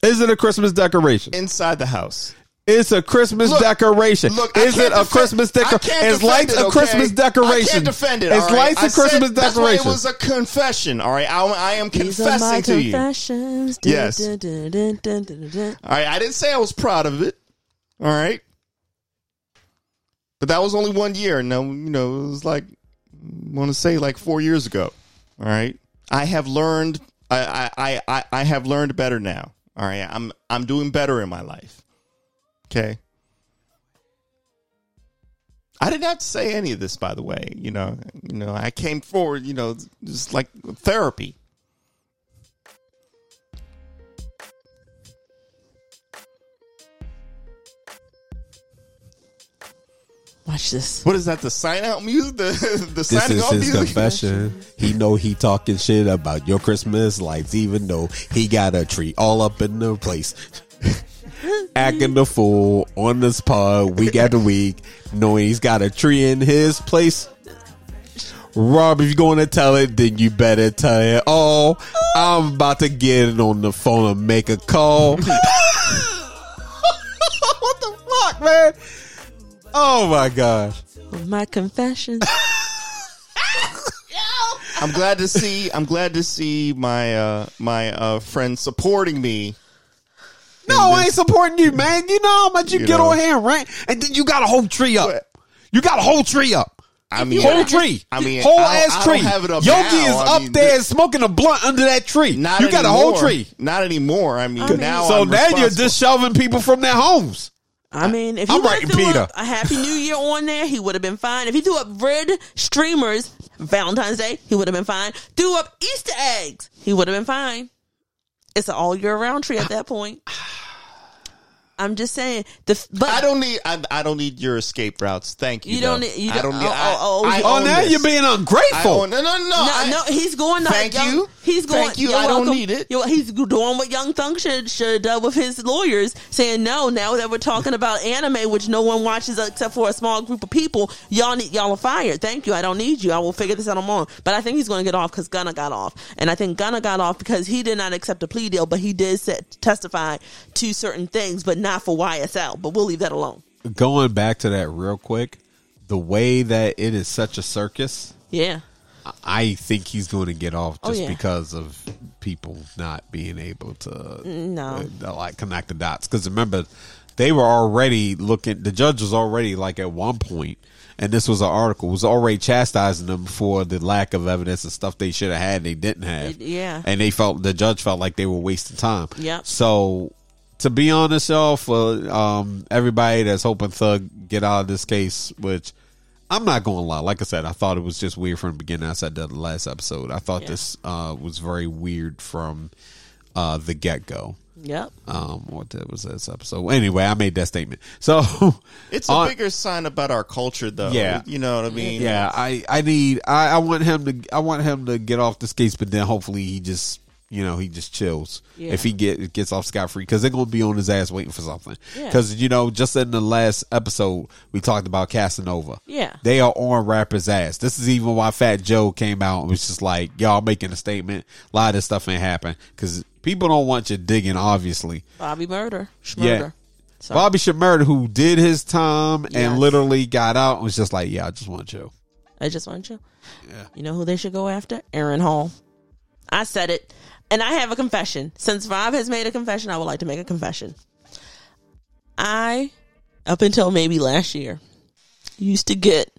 Is it a Christmas decoration? inside the house. It's a Christmas Look, decoration. look, is it a defend- Christmas I decoration? can't Is lights it, a okay? Christmas I decoration? can't defend it. Is all right? lights I a Christmas said, That's why decoration? it was a confession. All right, I, I am These are my confessing to you. All. Yes. Dun, dun, dun. right, I didn't say I was proud of it. All right, but that was only one year. No, you know, it was like I want to say like four years ago. All right, I have learned. I, I, I, I have learned better now. All right, I'm I'm doing better in my life. Okay. I didn't have to say any of this, by the way. You know, you know, I came forward. You know, just like therapy. Watch this. What is that? The sign out music? The the This signing is off his music? confession. He know he talking shit about your Christmas lights, even though he got a tree all up in the place. Acting the fool on this pod week after week, knowing he's got a tree in his place. Rob, if you're going to tell it, then you better tell it all. I'm about to get it on the phone and make a call. what the fuck, man? Oh my gosh. My confession. I'm glad to see. I'm glad to see my uh my uh friends supporting me. No, I ain't supporting you, man. You know how much you, You get know. on here, right? And then you got a whole tree up. What? You got a whole tree up. I mean, Whole tree. I mean, whole I don't- ass I tree. don't have it up Yogi now. is I up mean, there th- smoking a blunt under that tree. Not you got a whole tree. Not anymore. I mean, mean- now So I'm now you're just shoving people from their homes. I mean, if he I'm writing Peter. up a Happy New Year on there, he would have been fine. If he threw up red streamers Valentine's Day, he would have been fine. Threw up Easter eggs, he would have been fine. It's an all year round tree at that point. I'm just saying the but I don't need. I, I don't need your escape routes. Thank you. You don't need- you I don't don't- need. oh, I, oh, oh, I Oh, oh now this. you're being ungrateful. own, no, no, no. No, I- no, he's going. Like Thank young, you. He's going. Thank you. You're I don't need it. You're- he's doing what Young Thug should should have done with his lawyers, saying no. Now that we're talking about anime, which no one watches except for a small group of people, y'all need y'all are fired. Thank you. I don't need you. I will figure this out on my own. But I think he's going to get off because Gunna got off, and I think Gunna got off because he did not accept a plea deal, but he did set, testify to certain things, but not for YSL. But we'll leave that alone. Going back to that real quick, the way that it is such a circus, Yeah. I think he's going to get off Oh, just yeah. because of people not being able to No. uh, like connect the dots. Because remember, they were already looking. The judge was already like at one point, and this was an article was already chastising them for the lack of evidence and stuff they should have had they didn't have. Yeah. and they felt the judge felt like they were wasting time. Yeah, So to be honest, y'all, for um, everybody that's hoping Thug get out of this case, which I'm not going to lie. Like I said, I thought it was just weird from the beginning. I said that the last episode. I thought Yeah. this uh, was very weird from uh, the get go. Yep. Um, what that was this episode? Anyway, I made that statement. So It's a on- bigger sign about our culture, though. Yeah. you know what I mean. Yeah, I I need I, I want him to I want him to get off the skates, but then hopefully he just you know he just chills Yeah. if he get gets off scot free because they're gonna be on his ass waiting for something. Yeah. Because you know, just in the last episode we talked about Casanova. Yeah. they are on rappers' ass. This is even why Fat Joe came out and was just like, y'all making a statement. A lot of this stuff ain't happen because people don't want you digging. Obviously, Bobby Murder. Yeah. Schmurder. So, Bobby Shmurda, who did his time and literally got out, and was just like, yeah, I just want you. I just want you. Yeah. You know who they should go after? Aaron Hall. I said it. And I have a confession. Since Rob has made a confession, I would like to make a confession. I, up until maybe last year, used to get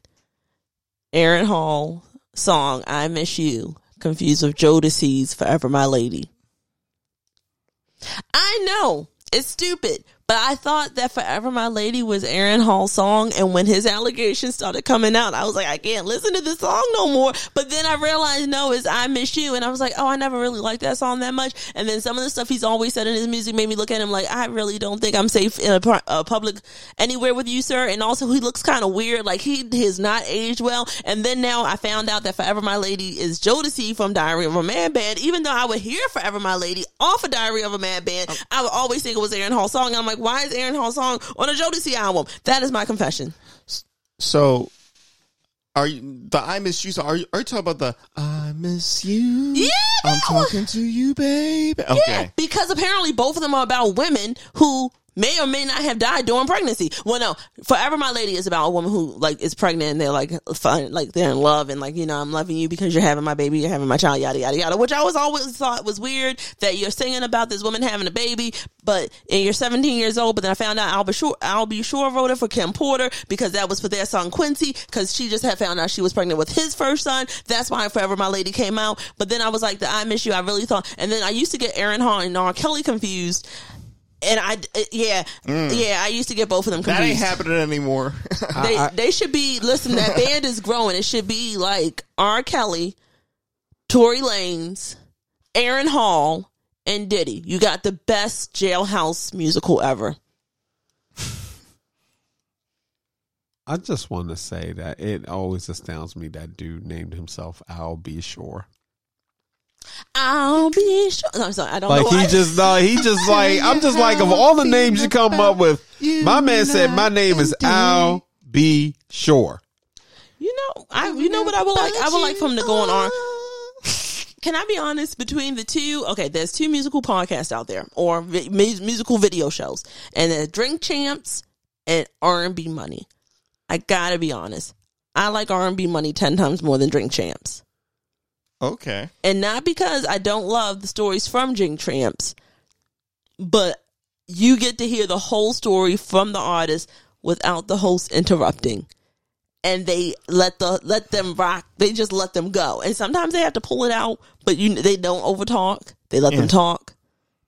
Aaron Hall song I Miss You confused with Jodeci's Forever My Lady. I know it's stupid, but I thought that Forever My Lady was Aaron Hall's song. And when his allegations started coming out, I was like, I can't listen to this song no more. But then I realized, no, it's I Miss You. And I was like, oh, I never really liked that song that much. And then some of the stuff he's always said in his music made me look at him like, I really don't think I'm safe in a, a public anywhere with you, sir. And also, he looks kind of weird. Like he has not aged well. And then now I found out that Forever My Lady is Jodeci from Diary of a Mad Band. Even though I would hear Forever My Lady off of Diary of a Mad Band, oh. I would always think it was Aaron Hall's song. And I'm like, why is Aaron Hall's song on a Jodeci album? That is my confession. So, are you the I miss you? So are you are you talking about the I miss you? Yeah, I'm talking to you, baby. Yeah, Okay, because apparently both of them are about women who may or may not have died during pregnancy. Well, no, Forever My Lady is about a woman who like is pregnant and they're like fun, like they're in love and like you know I'm loving you because you're having my baby, you're having my child, yada yada yada. Which I was always thought was weird that you're singing about this woman having a baby, but and you're 17 years old. But then I found out Al B. Sure, Albie Shore wrote it for Kim Porter because that was for their son Quincy because she just had found out she was pregnant with his first son. That's why Forever My Lady came out. But then I was like, the I Miss You. I really thought, and then I used to get Aaron Hall and R. Kelly confused. And I, uh, yeah, yeah, I used to get both of them that ain't happening anymore. They, I- they should be, listen, that band is growing. It should be like R. Kelly, Tory Lanez, Aaron Hall, and Diddy. You got the best jailhouse musical ever. I just want to say that it always astounds me that dude named himself Al B. Sure. I'll be sure. No, I'm sorry. I don't Like know. he just, no, he just like I'm just like of all the names you come up with, my man said my name is Al B. Sure. You know, I you know what I would like. I would like for him to go on R. Can I be honest? Between the two, okay, there's two musical podcasts out there, or vi- musical video shows, and there's Drink Champs and R and B Money. I gotta be honest. I like R and B Money ten times more than Drink Champs, okay, and not because I don't love the stories from Jing Tramps, but you get to hear the whole story from the artist without the host interrupting and they let the let them rock. They just let them go, and sometimes they have to pull it out, but you they don't overtalk. They let them talk.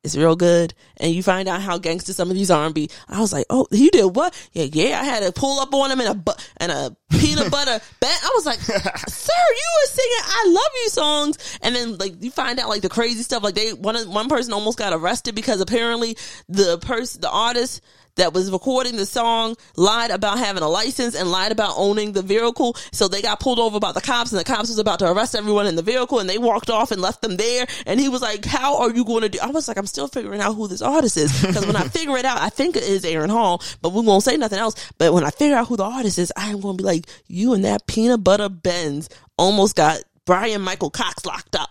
It's real good, and you find out how gangster some of these R and B. I was like, oh, you did what? Yeah, yeah. I had to pull up on him in a bu- and a peanut butter bag. I was like, sir, you were singing "I Love You" songs, and then like you find out like the crazy stuff. Like they one one person almost got arrested because apparently the person the artist that was recording the song lied about having a license and lied about owning the vehicle. So they got pulled over by the cops and the cops was about to arrest everyone in the vehicle and they walked off and left them there. And he was like, how are you going to do? I was like, I'm still figuring out who this artist is. Cause when I figure it out, I think it is Aaron Hall, but we won't say nothing else. But when I figure out who the artist is, I am going to be like, you and that peanut butter Benz almost got Bryan Michael Cox locked up.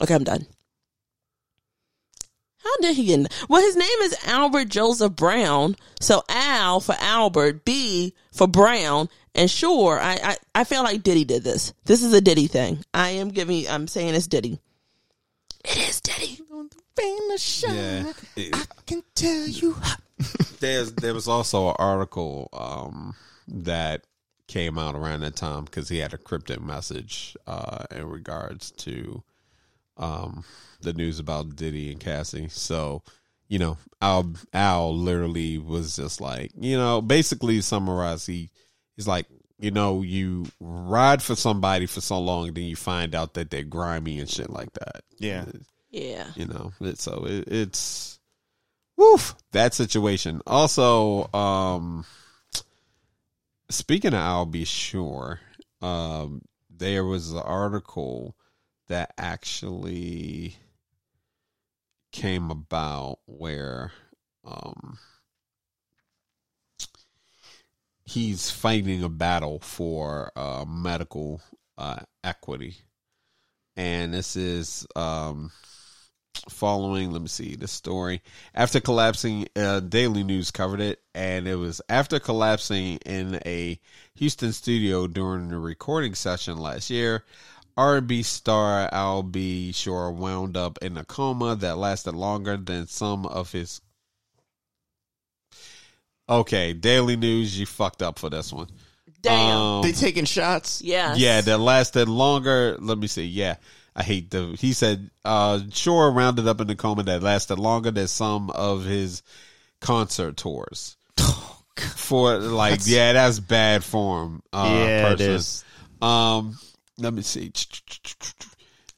Okay, I'm done. How did he get in? Well, his name is Albert Joseph Brown. So Al for Albert, B for Brown, and sure, I, I, I feel like Diddy did this. This is a Diddy thing. I am giving, I'm saying it's Diddy. It is Diddy. Yeah. I can tell you. There's there was also an article um, that came out around that time because he had a cryptic message uh, in regards to um, the news about Diddy and Cassie. So you know, Al Al literally was just like, you know, basically summarize he he's like, you know, you ride for somebody for so long, then you find out that they're grimy and shit like that. Yeah. Yeah. You know, it, so it, it's woof that situation. Also, um, speaking of I'll be sure, um, there was an article that actually came about where um he's fighting a battle for uh medical uh equity. And this is um following let me see the story. After collapsing uh, daily news covered it and it was after collapsing in a houston studio during the recording session last year r&b star Al B. Sure wound up in a coma that lasted longer than some of his okay daily news you fucked up for this one Damn. Um, They taking shots. Yeah, yeah, that lasted longer. Let me see. Yeah, I hate the. He said, uh, Sure rounded up in the coma that lasted longer than some of his concert tours. For like, yeah, that's bad form. Uh, Yeah, it person. is. Um, let me see.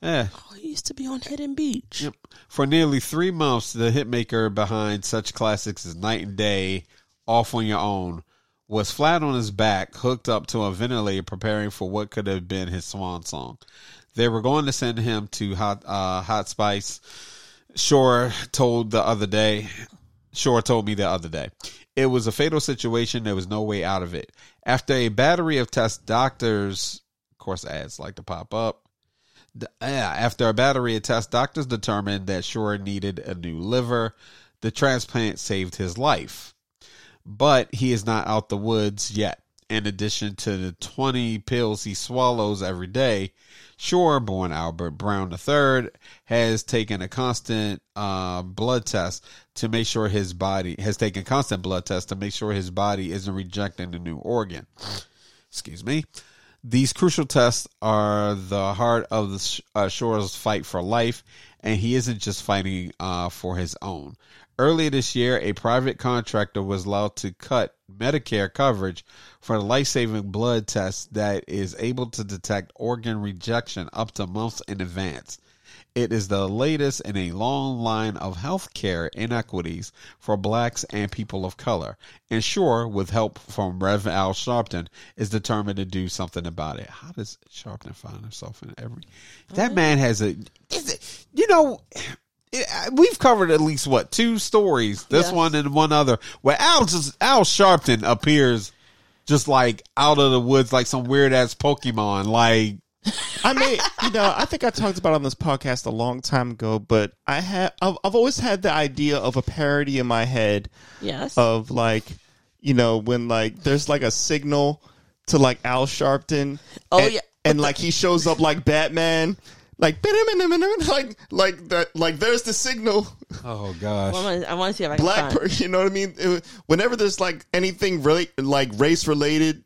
Yeah. Oh, he used to be on Hidden Beach. Yep. For nearly three months, the hitmaker behind such classics as Night and Day, Off on Your Own, was flat on his back, hooked up to a ventilator, preparing for what could have been his swan song. They were going to send him to Hot uh, Hot Spice. Sure told the other day. Sure told me the other day. It was a fatal situation. There was no way out of it. After a battery of tests, doctors, course, ads like to pop up. After a battery of tests, doctors determined that Sure needed a new liver. The transplant saved his life, but he is not out the woods yet. In addition to the 20 pills he swallows every day, Sure, born Albert Brown III, has taken a constant uh, blood test to make sure his body has taken constant blood tests to make sure his body isn't rejecting the new organ. Excuse me. These crucial tests are the heart of the Sh- uh, Sure's fight for life, and he isn't just fighting uh, for his own. Earlier this year, a private contractor was allowed to cut Medicare coverage for a life saving blood test that is able to detect organ rejection up to months in advance. It is the latest in a long line of healthcare inequities for blacks and people of color. And sure, with help from Rev Al Sharpton, is determined to do something about it. How does Sharpton find himself in every? That mm-hmm. man has a. Is it, you know, we've covered at least what two stories. This Yes. one and one other where Al just Al Sharpton appears just like out of the woods, like some weird ass Pokemon. Like I mean, you know, I think I talked about it on this podcast a long time ago, but I have, I've, I've always had the idea of a parody in my head Yes. of like, you know, when like there's like a signal to like Al Sharpton. Oh, and, yeah. and like he shows up like Batman, like like like that, like there's the signal. oh gosh, I want to I wanna see if I can Black, find. per, you know what I mean? It- whenever there's like anything really like race related,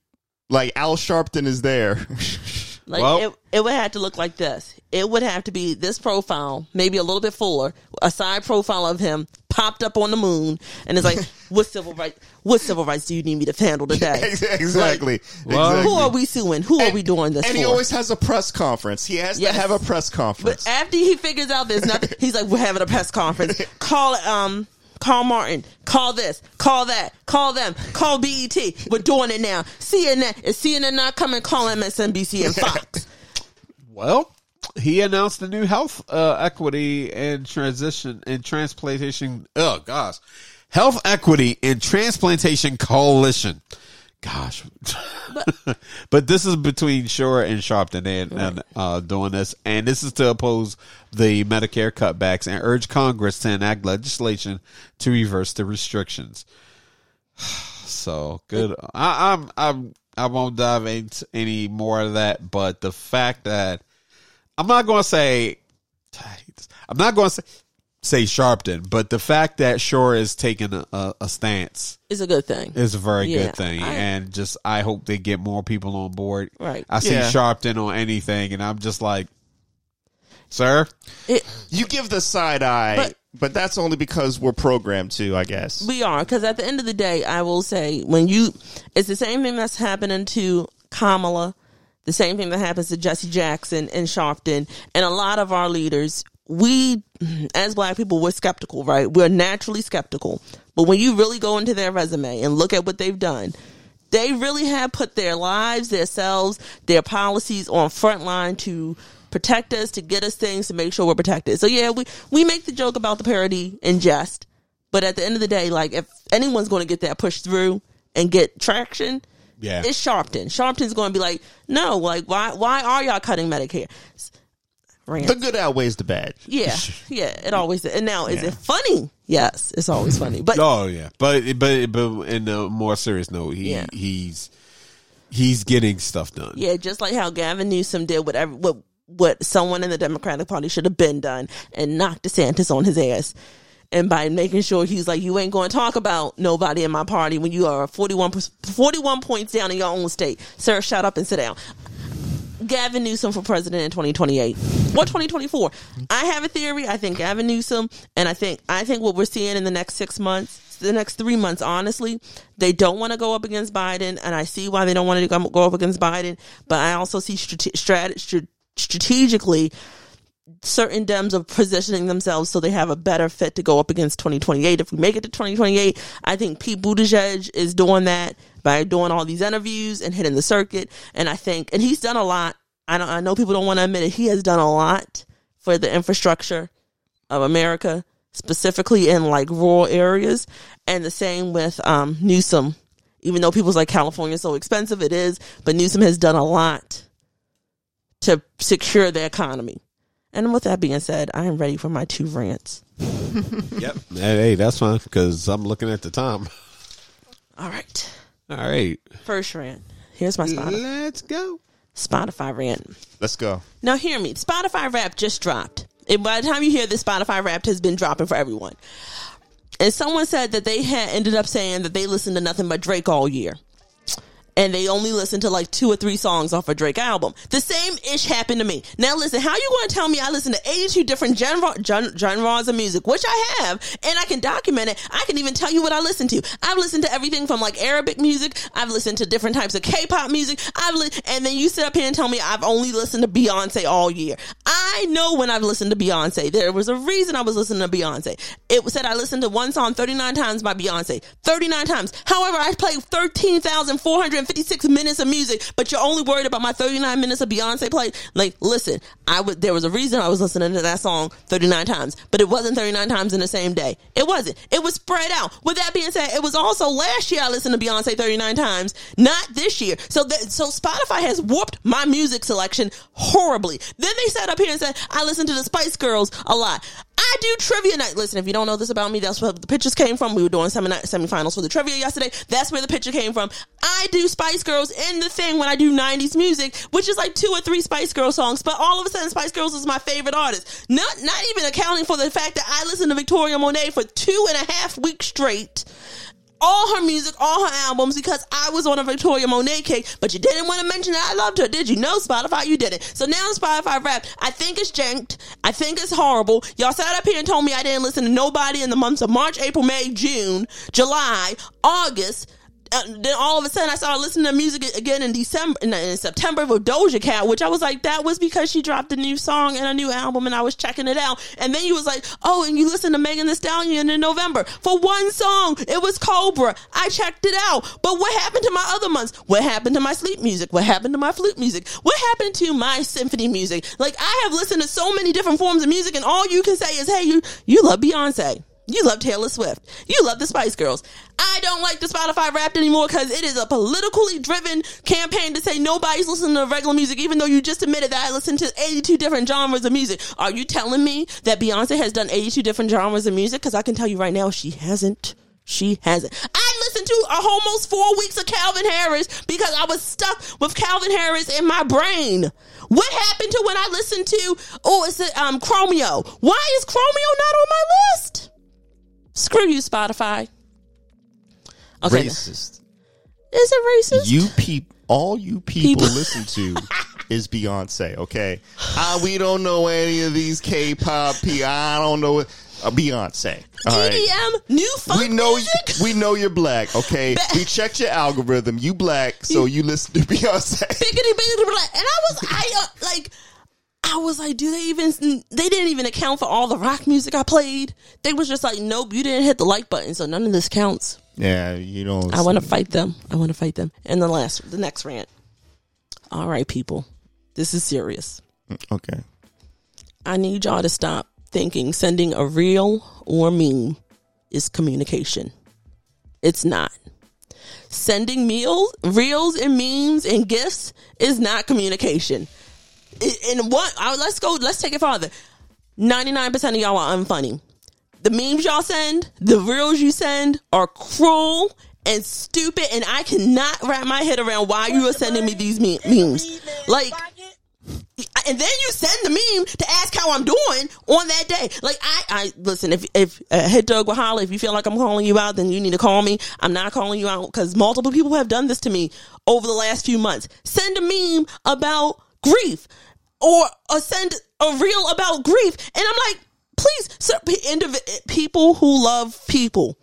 like Al Sharpton is there. Like Well- it, it would have to look like this. It would have to be this profile, maybe a little bit fuller, a side profile of him popped up on the moon, and it's like, what civil rights? What civil rights do you need me to handle today? exactly. Well- exactly. Who are we suing? Who are we doing this and for? he always has a press conference. He has Yes. to have a press conference. but after he figures out there's nothing, he's like, we're having a press conference. Call um. Call Martin. Call this. Call that. Call them. Call BET. We're doing it now. CNN. Is CNN not coming? Call MSNBC and Fox. Well, he announced a new health uh, equity and transition and transplantation. Oh gosh, health equity and transplantation coalition. Gosh, but, this is between Sure and Sharpton and, and uh, doing this, and this is to oppose the Medicare cutbacks and urge Congress to enact legislation to reverse the restrictions. So good. I, I'm I'm I won't dive into any more of that, but the fact that I'm not going to say I hate this. I'm not going to say say Sharpton, but the fact that Sure is taking a, a, a stance is a good thing. is a very Yeah, good thing, I- and just I hope they get more people on board. Right. I see Yeah. Sharpton on anything, and I'm just like, sir, It, you give the side eye But- But that's only because we're programmed to, I guess. We are because at the end of the day, I will say when you, it's the same thing that's happening to Kamala, the same thing that happens to Jesse Jackson and Sharpton, and a lot of our leaders. We, as black people, we're skeptical, right? We're naturally skeptical. But when you really go into their resume and look at what they've done, they really have put their lives, their selves, their policies on front line to protect us, to get us things, to make sure we're protected. So yeah, we we make the joke about the parody in jest, but at the end of the day, like if anyone's going to get that pushed through and get traction, Yeah. it's Sharpton. Sharpton's going to be like, no, like why why are y'all cutting Medicare? Rant. The good outweighs the bad. yeah, yeah, it always. And now, is it funny? Yes, it's always funny. But Oh yeah, but but but in a more serious note, he Yeah. he's he's getting stuff done. Yeah, just like how Gavin Newsom did whatever what what someone in the Democratic Party should have been done and knocked DeSantis on his ass. And by making sure he's like, you ain't going to talk about nobody in my party when you are 41, 41 points down in your own state. Sir, shut up and sit down. Gavin Newsom for president in 2028 or 2024. I have a theory. I think Gavin Newsom and I think I think what we're seeing in the next 6 months, the next 3 months honestly, they don't want to go up against Biden and I see why they don't want to go up against Biden, but I also see strate- strat- strat- strategically certain Dems are positioning themselves so they have a better fit to go up against 2028. If we make it to 2028, I think Pete Buttigieg is doing that by doing all these interviews and hitting the circuit. And I think, and he's done a lot. I I know people don't want to admit it. He has done a lot for the infrastructure of America, specifically in like rural areas. And the same with, um, Newsom. Even though people's like California is so expensive, it is, but Newsom has done a lot to secure the economy. And with that being said, I am ready for my two rants. Yep. Hey, hey, that's fine because I'm looking at the time. All right. All right, First rant. Here's my Spotify, let's go. Spotify rant. Let's go. Now, hear me. Spotify Wrapped just dropped. And by the time you hear this, Spotify Wrapped has been dropping for everyone. And someone said that they had ended up saying that they listened to nothing but Drake all year. And they only listened to like two or three songs off a Drake album. The same ish happened to me. Now listen, how you going to tell me I listen to 82 different gen- genres of music, which I have, and I can document it. I can even tell you what I listen to. I've listened to everything from like Arabic music. I've listened to different types of K-pop music. I've li- and then you sit up here and tell me I've only listened to Beyonce all year. I know when I've listened to Beyonce. There was a reason I was listening to Beyonce. It said I listened to one song 39 times by Beyonce. 39 times. However, I played 13,456 minutes of music, but you're only worried about my 39 minutes of Beyonce play. Like, listen, I would, there was a reason I was listening to that song 39 times, but it wasn't 39 times in the same day. It wasn't. It was spread out. With that being said, it was also last year I listened to Beyonce 39 times, not this year. So that, so Spotify has warped my music selection horribly. Then they sat up here and said, I listen to the Spice Girls a lot. I do trivia night. Listen, if you don't know this about me, that's where the pictures came from. We were doing semi semifinals for the trivia yesterday. That's where the picture came from. I do Spice Girls in the thing when I do 90s music, which is like two or three Spice Girl songs. But all of a sudden, Spice Girls is my favorite artist. Not, not even accounting for the fact that I listened to Victoria Monet for two and a half weeks straight all her music, all her albums, because I was on a Victoria Monet kick, but you didn't want to mention that I loved her, did you? No, Spotify, you didn't. So now Spotify Wrapped, I think it's janked. I think it's horrible. Y'all sat up here and told me I didn't listen to nobody in the months of March, April, May, June, July, August. Uh, then all of a sudden I started listening to music again in December, in, in September for Doja Cat, which I was like, that was because she dropped a new song and a new album and I was checking it out. And then you was like, oh, and you listened to Megan Thee Stallion in November for one song. It was Cobra. I checked it out. But what happened to my other months? What happened to my sleep music? What happened to my flute music? What happened to my symphony music? Like I have listened to so many different forms of music and all you can say is, hey, you, you love Beyonce. You love Taylor Swift. You love the Spice Girls. I don't like the Spotify Wrapped anymore because it is a politically driven campaign to say nobody's listening to regular music, even though you just admitted that I listen to 82 different genres of music. Are you telling me that Beyonce has done 82 different genres of music? Because I can tell you right now, she hasn't. She hasn't. I listened to a almost four weeks of Calvin Harris because I was stuck with Calvin Harris in my brain. What happened to when I listened to, oh, it's a, um, Chromeo? Why is Chromeo not on my list? Screw you, Spotify. Okay. Racist. Is it racist? You peep. All you people, People. listen to is Beyonce. Okay. Ah, we don't know any of these K-pop people. I don't know. a Beyonce. All right. EDM, new funk We know music. we know you're black. Okay, we checked your algorithm. You black, so you listen to Beyonce. biggity biggity blah. And I was, I uh, like, I was like, do they even? They didn't even account for all the rock music I played. They was just like, nope, you didn't hit the like button, so none of this counts. Yeah, you know. I want to fight them. I want to fight them. And the last, the next rant. All right, people, this is serious. Okay. I need y'all to stop thinking sending a reel or meme is communication. It's not. Sending meals, reels and memes and gifts is not communication. And what? I- Let's go. Let's take it farther. Ninety nine percent of y'all are unfunny. The memes y'all send, the reels you send, are cruel and stupid, and I cannot wrap my head around why you are sending me these me- memes. Like, and then you send the meme to ask how I'm doing on that day. Like I, I listen. If if uh, hit Doug with holler. If you feel like I'm calling you out, then you need to call me. I'm not calling you out because multiple people have done this to me over the last few months. Send a meme about grief, or or send a reel about grief, and I'm like, please, sir, indiv- eh, people who love people,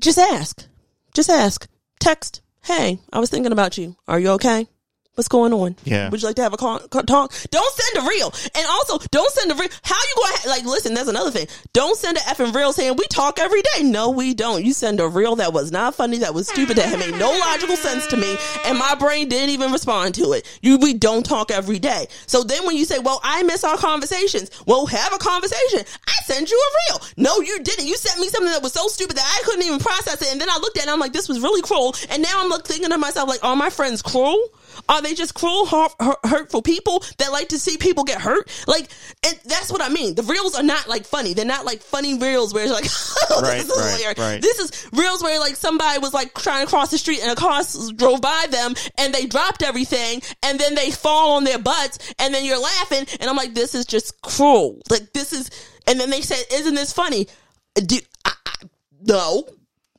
just ask, just ask, text. Hey, I was thinking about you. Are you okay? What's going on? Yeah. Would you like to have a call, call- talk? Don't send a reel. And also, don't send a reel. How you going to, like, listen, that's another thing. Don't send an effing reel saying we talk every day. No, we don't. You send a reel that was not funny, that was stupid, that had made no logical sense to me, and my brain didn't even respond to it. You, we don't talk every day. So then when you say, well, I miss our conversations, well, have a conversation. I send you a reel. No, you didn't. You sent me something that was so stupid that I couldn't even process it. And then I looked at it and I'm like, this was really cruel. And now I'm like thinking to myself, like, are my friends cruel? Are they just cruel, hurt, hurtful people that like to see people get hurt? Like, and that's what I mean. The reels are not like funny. They're not like funny reels where it's like, oh, Right, this is right, right. This is reels where like somebody was like trying to cross the street and a car drove by them and they dropped everything and then they fall on their butts and then you're laughing and I'm like, this is just cruel. Like this is, and then they said, isn't this funny? Do I, I, no,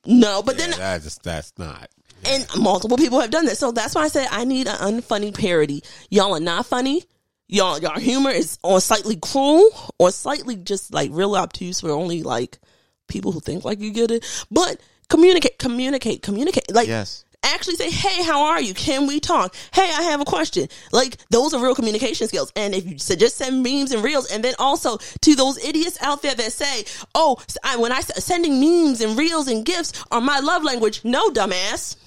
no. But then that's that's not. And multiple people have done this. So that's why I said I need an unfunny parody. Y'all are not funny. Y'all, y'all humor is on slightly cruel or slightly just like real obtuse for only like people who think like you get it. But communicate, communicate, communicate. Like Yes. actually say, "Hey, how are you? Can we talk? Hey, I have a question." Like those are real communication skills. And if you so just send memes and reels, and then also to those idiots out there that say, "Oh, when I, when I sending memes and reels and gifts are my love language," no, dumbass.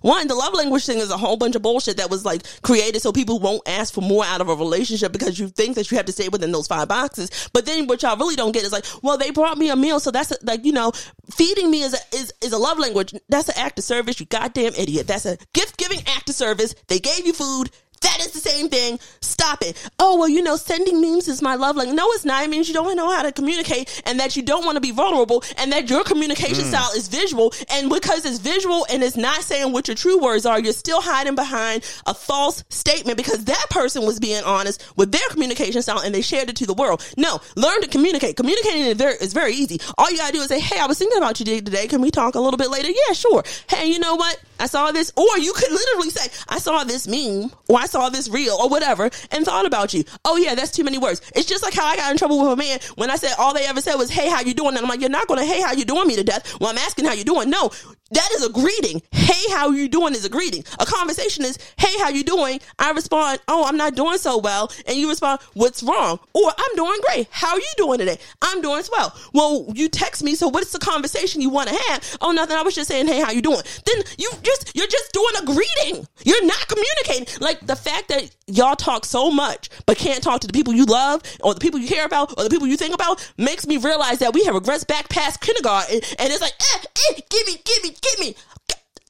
One, the love language thing is a whole bunch of bullshit that was like created so people won't ask for more out of a relationship because you think that you have to stay within those five boxes. But then what y'all really don't get is like, well, they brought me a meal, so that's a, like you know, feeding me is a, is is a love language. That's an act of service. You goddamn idiot. That's a gift giving act of service. They gave you food. That is the same thing. Stop it. Oh, well, you know, sending memes is my love language. No, it's not. It means you don't know how to communicate and that you don't want to be vulnerable and that your communication mm. style is visual. And because it's visual and it's not saying what your true words are, you're still hiding behind a false statement because that person was being honest with their communication style and they shared it to the world. No, learn to communicate. Communicating is very, is very easy. All you gotta do is say, hey, I was thinking about you today. Can we talk a little bit later? Yeah, sure. Hey, you know what? I saw this. Or you could literally say, I saw this meme or I saw this reel or whatever and thought about you. Oh yeah, that's too many words. It's just like how I got in trouble with a man when I said all they ever said was, hey, how you doing? And I'm like, you're not going to, hey, how you doing me to death? Well, I'm asking how you doing. No, that is a greeting. Hey, how you doing is a greeting. A conversation is, hey, how you doing? I respond, oh, I'm not doing so well. And you respond, what's wrong? Or I'm doing great. How are you doing today? I'm doing swell. Well, Well, you text me. So what's the conversation you want to have? Oh, nothing. I was just saying, hey, how you doing? Then you just, you're just doing a greeting. You're not communicating. Like the fact that y'all talk so much, but can't talk to the people you love or the people you care about or the people you think about makes me realize that we have regrets back past kindergarten. And it's like, eh, eh, give me, give me, give me.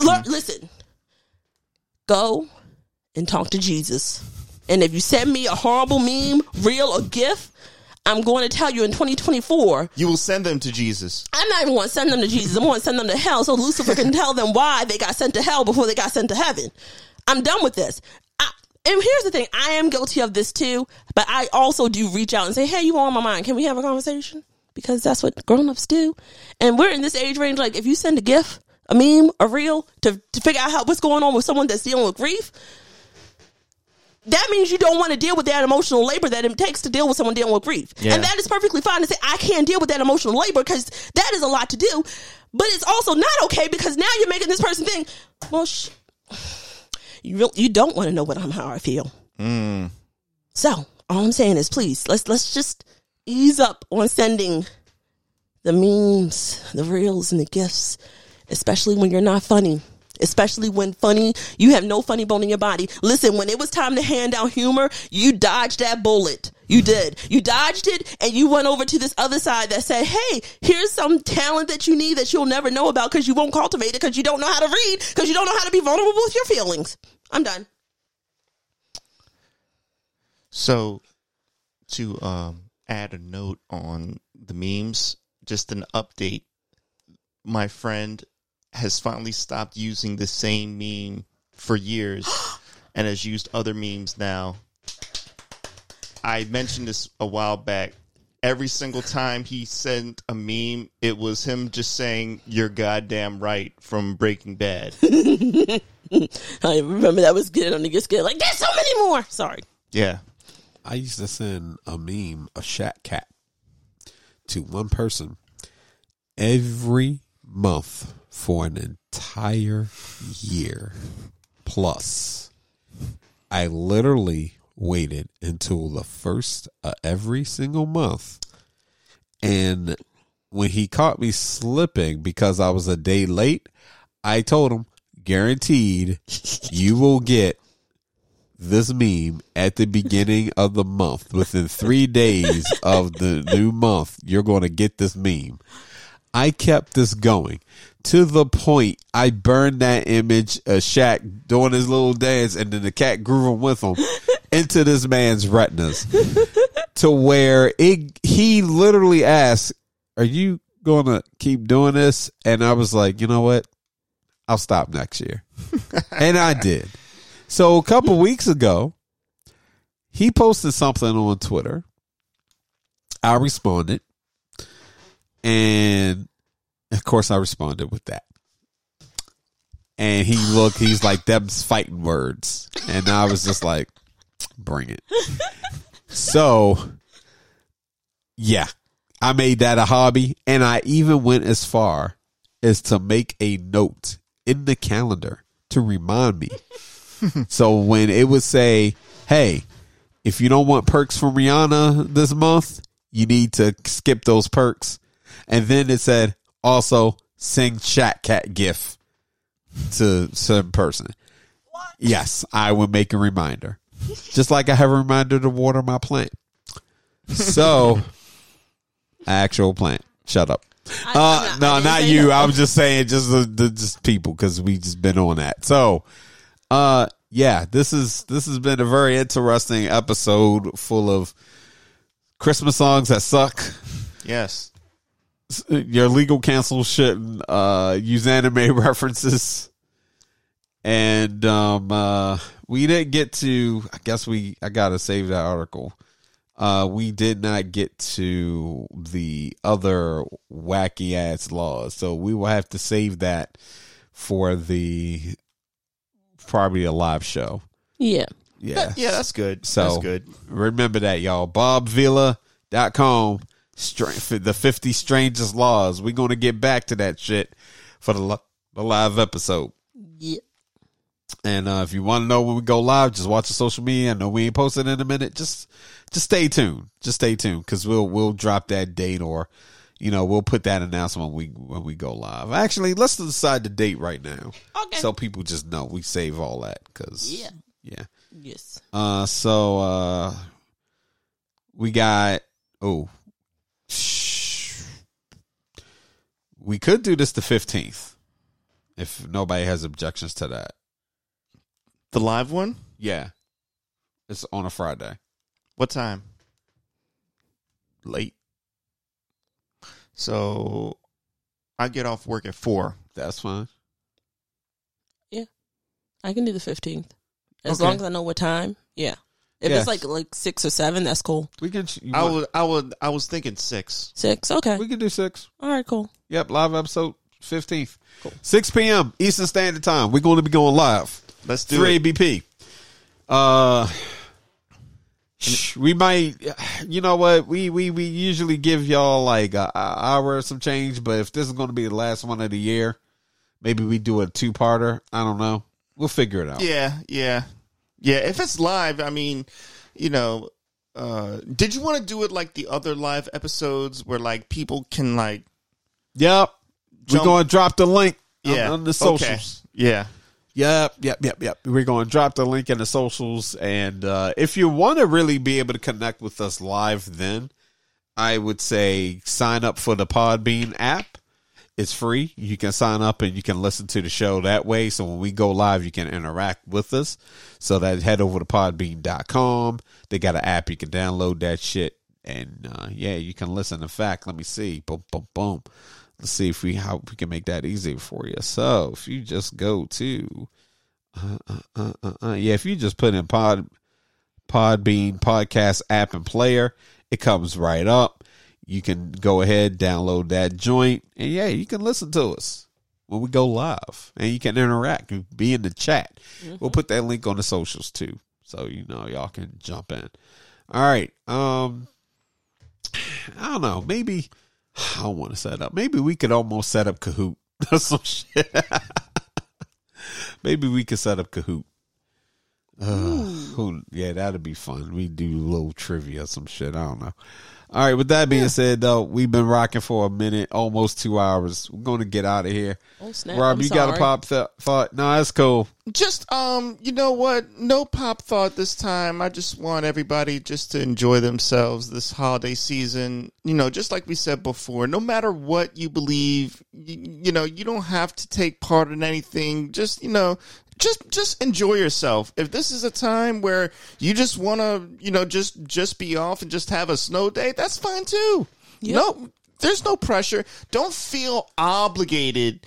Learn, listen, go and talk to Jesus. And if you send me a horrible meme, real or GIF, I'm going to tell you in 2024, You will send them to Jesus. I'm not even going to send them to Jesus. I'm going to send them to hell so Lucifer can tell them why they got sent to hell before they got sent to heaven. I'm done with this. And here's the thing I am guilty of this too, but I also do reach out and say, hey, you on my mind? Can we have a conversation? Because that's what grown ups do. And we're in this age range. Like, if you send a GIF, a meme, a reel to, to figure out how, what's going on with someone that's dealing with grief, that means you don't want to deal with that emotional labor that it takes to deal with someone dealing with grief. Yeah. And that is perfectly fine to say, I can't deal with that emotional labor because that is a lot to do. But it's also not okay because now you're making this person think, well, sh- you really, you don't want to know what I'm how I feel. Mm. So all I'm saying is, please let's let's just ease up on sending the memes, the reels, and the gifts, especially when you're not funny. Especially when funny, you have no funny bone in your body. Listen, when it was time to hand out humor, you dodged that bullet. You did. You dodged it and you went over to this other side that said, Hey, here's some talent that you need that you'll never know about because you won't cultivate it because you don't know how to read because you don't know how to be vulnerable with your feelings. I'm done. So, to um, add a note on the memes, just an update. My friend has finally stopped using the same meme for years and has used other memes now. I mentioned this a while back. Every single time he sent a meme, it was him just saying, You're goddamn right from Breaking Bad. I remember that was good on the get scared. Like, there's so many more. Sorry. yeah. I used to send a meme, a Shaq cat, to one person every month for an entire year plus. I literally waited until the first of every single month. And when he caught me slipping because I was a day late, I told him, guaranteed, you will get this meme at the beginning of the month. Within three days of the new month, you're going to get this meme. I kept this going to the point I burned that image of Shaq doing his little dance and then the cat grooving with him into this man's retinas to where it, he literally asked, are you going to keep doing this? And I was like, you know what? I'll stop next year. and I did. So a couple weeks ago, he posted something on Twitter. I responded. And of course I responded with that. And he looked, he's like, them's fighting words. And I was just like, bring it. So yeah, I made that a hobby. And I even went as far as to make a note in the calendar to remind me. so when it would say, hey, if you don't want perks from Rihanna this month, you need to skip those perks. And then it said, also sing Chat Cat GIF to some person. Yes, I will make a reminder. Just like I have a reminder to water my plant. So, actual plant. Shut up. I- Uh, not- no, didn't you. that. I was just saying, just the, the just people because we just been on that. So, uh, yeah, this is this has been a very interesting episode full of Christmas songs that suck. Yes. Your legal counsel shouldn't uh, use anime references, and um, uh, we didn't get to. I guess we. I gotta save that article. Uh, we did not get to the other wacky ass laws, so we will have to save that for the probably a live show. Yeah. Yeah. Yeah, that's good. So that's good. remember that, y'all. BobVilla.com. The 50 strangest laws. We're going to get back to that shit for the, li- the live episode. Yeah. And uh, if you want to know when we go live, just watch the social media. I know we ain't posting in a minute. Just just stay tuned. Just stay tuned because we'll we'll drop that date or you know we'll put that announcement when we when we go live. Actually, let's decide the date right now. Okay. So people just know we save all that because Yeah. yeah. Yes. Uh, so uh, we got oh, we could do this the fifteenth if nobody has objections to that. The live one? Yeah, it's on a Friday, What time? late. So I get off work at four. That's fine. Yeah. I can do the 15th. As Okay. long as I know what time. Yeah. If Yes. it's like like 6 or 7, that's cool. We can. I would, I would, I was thinking six. 6. Okay. we can do six. All right, cool. Yep, live episode fifteenth, Cool. six p.m. Eastern Standard Time. We're going to be going live. Let's do through it. ABP. Uh, we might, you know what? We we we usually give y'all like a, a hour or some change, but if this is going to be the last one of the year, maybe we do a two parter. I don't know. We'll figure it out. Yeah, yeah, yeah. If it's live, I mean, you know, uh, did you want to do it like the other live episodes where like people can like, Yep. We're going to drop the link on- yeah, on, the okay. socials. Yeah, Yep, yep, yep, yep. We're going to drop the link in the socials. And uh, if you want to really be able to connect with us live, then I would say sign up for the Podbean app. It's free. You can sign up and you can listen to the show that way. So when we go live, you can interact with us. So that head over to podbean.com. They got an app. You can download that shit. And uh, yeah, you can listen. In fact, let me see. Boom, boom, boom. Let's see if we how we can make that easy for you. So if you just go to uh, uh, uh, uh, uh, yeah, if you just put in Pod Podbean podcast app and player, it comes right up. You can go ahead, download that joint, and yeah, you can listen to us when we go live, and you can interact and be in the chat. We'll put that link on the socials too, so you know y'all can jump in. All right, um, I don't know, maybe I don't want to set up. Maybe we could almost set up Kahoot or some shit. maybe we could set up Kahoot. Uh, who, yeah, that'd be fun. We do a little trivia, some shit. I don't know. All right. With that being said, though, we've been rocking for a minute, almost two hours. We're going to get out of here. Oh, snap. Rob, I'm you got a sorry. pop th- thought? No, that's cool. Just um, you know what? No pop thought this time. I just want everybody just to enjoy themselves this holiday season. You know, just like we said before, no matter what you believe, you, you know, you don't have to take part in anything. Just you know, just just enjoy yourself. If this is a time where you just want to, you know, just just be off and just have a snow day, that's fine too. No, there's no pressure. Don't feel obligated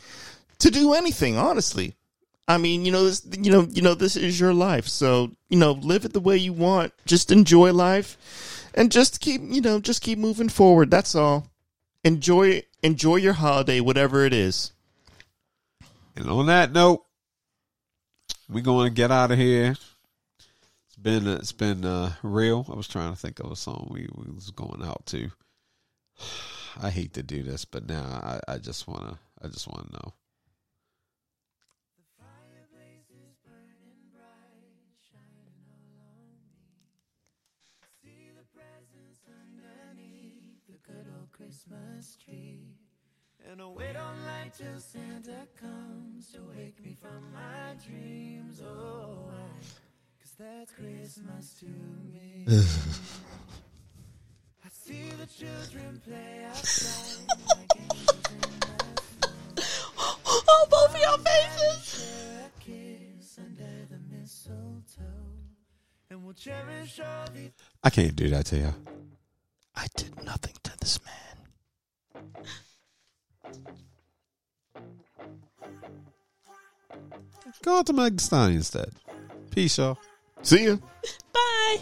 to do anything. Honestly, I mean, you know, this, you know, you know, this is your life. So, you know, live it the way you want. Just enjoy life, and just keep, you know, just keep moving forward. That's all. Enjoy, enjoy your holiday, whatever it is. And on that note, we're going to get out of here. It's been it's been uh, real. I was trying to think of a song we, we was going out to. I hate to do this, but now I, I just wanna I just wanna know. Till Santa comes to wake me from my dreams. Oh, why? Cause that's Christmas to me. I see the children play outside. like angels in the snow. Oh, both of your faces. Share a kiss under the mistletoe. And we'll cherish all the I can't do that to you. I did nothing to this man. Go out to Meg Stein instead. Peace, y'all. See ya. Bye.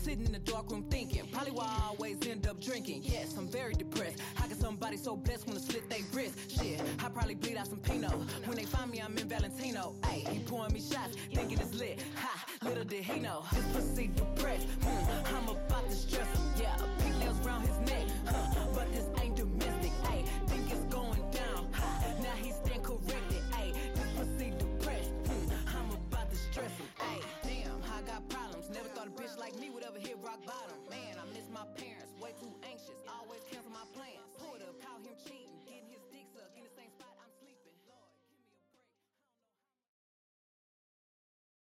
sitting in the dark room thinking. Probably why I always end up drinking. Yes, I'm very depressed. How can somebody so blessed wanna slit their wrist? Shit, I probably bleed out some Pinot. When they find me, I'm in Valentino. Ayy, he pouring me shots, thinking it's lit. Ha, little did he know. just pussy depressed. Hmm, I'm about to stress rock bottom. Man, I miss my parents.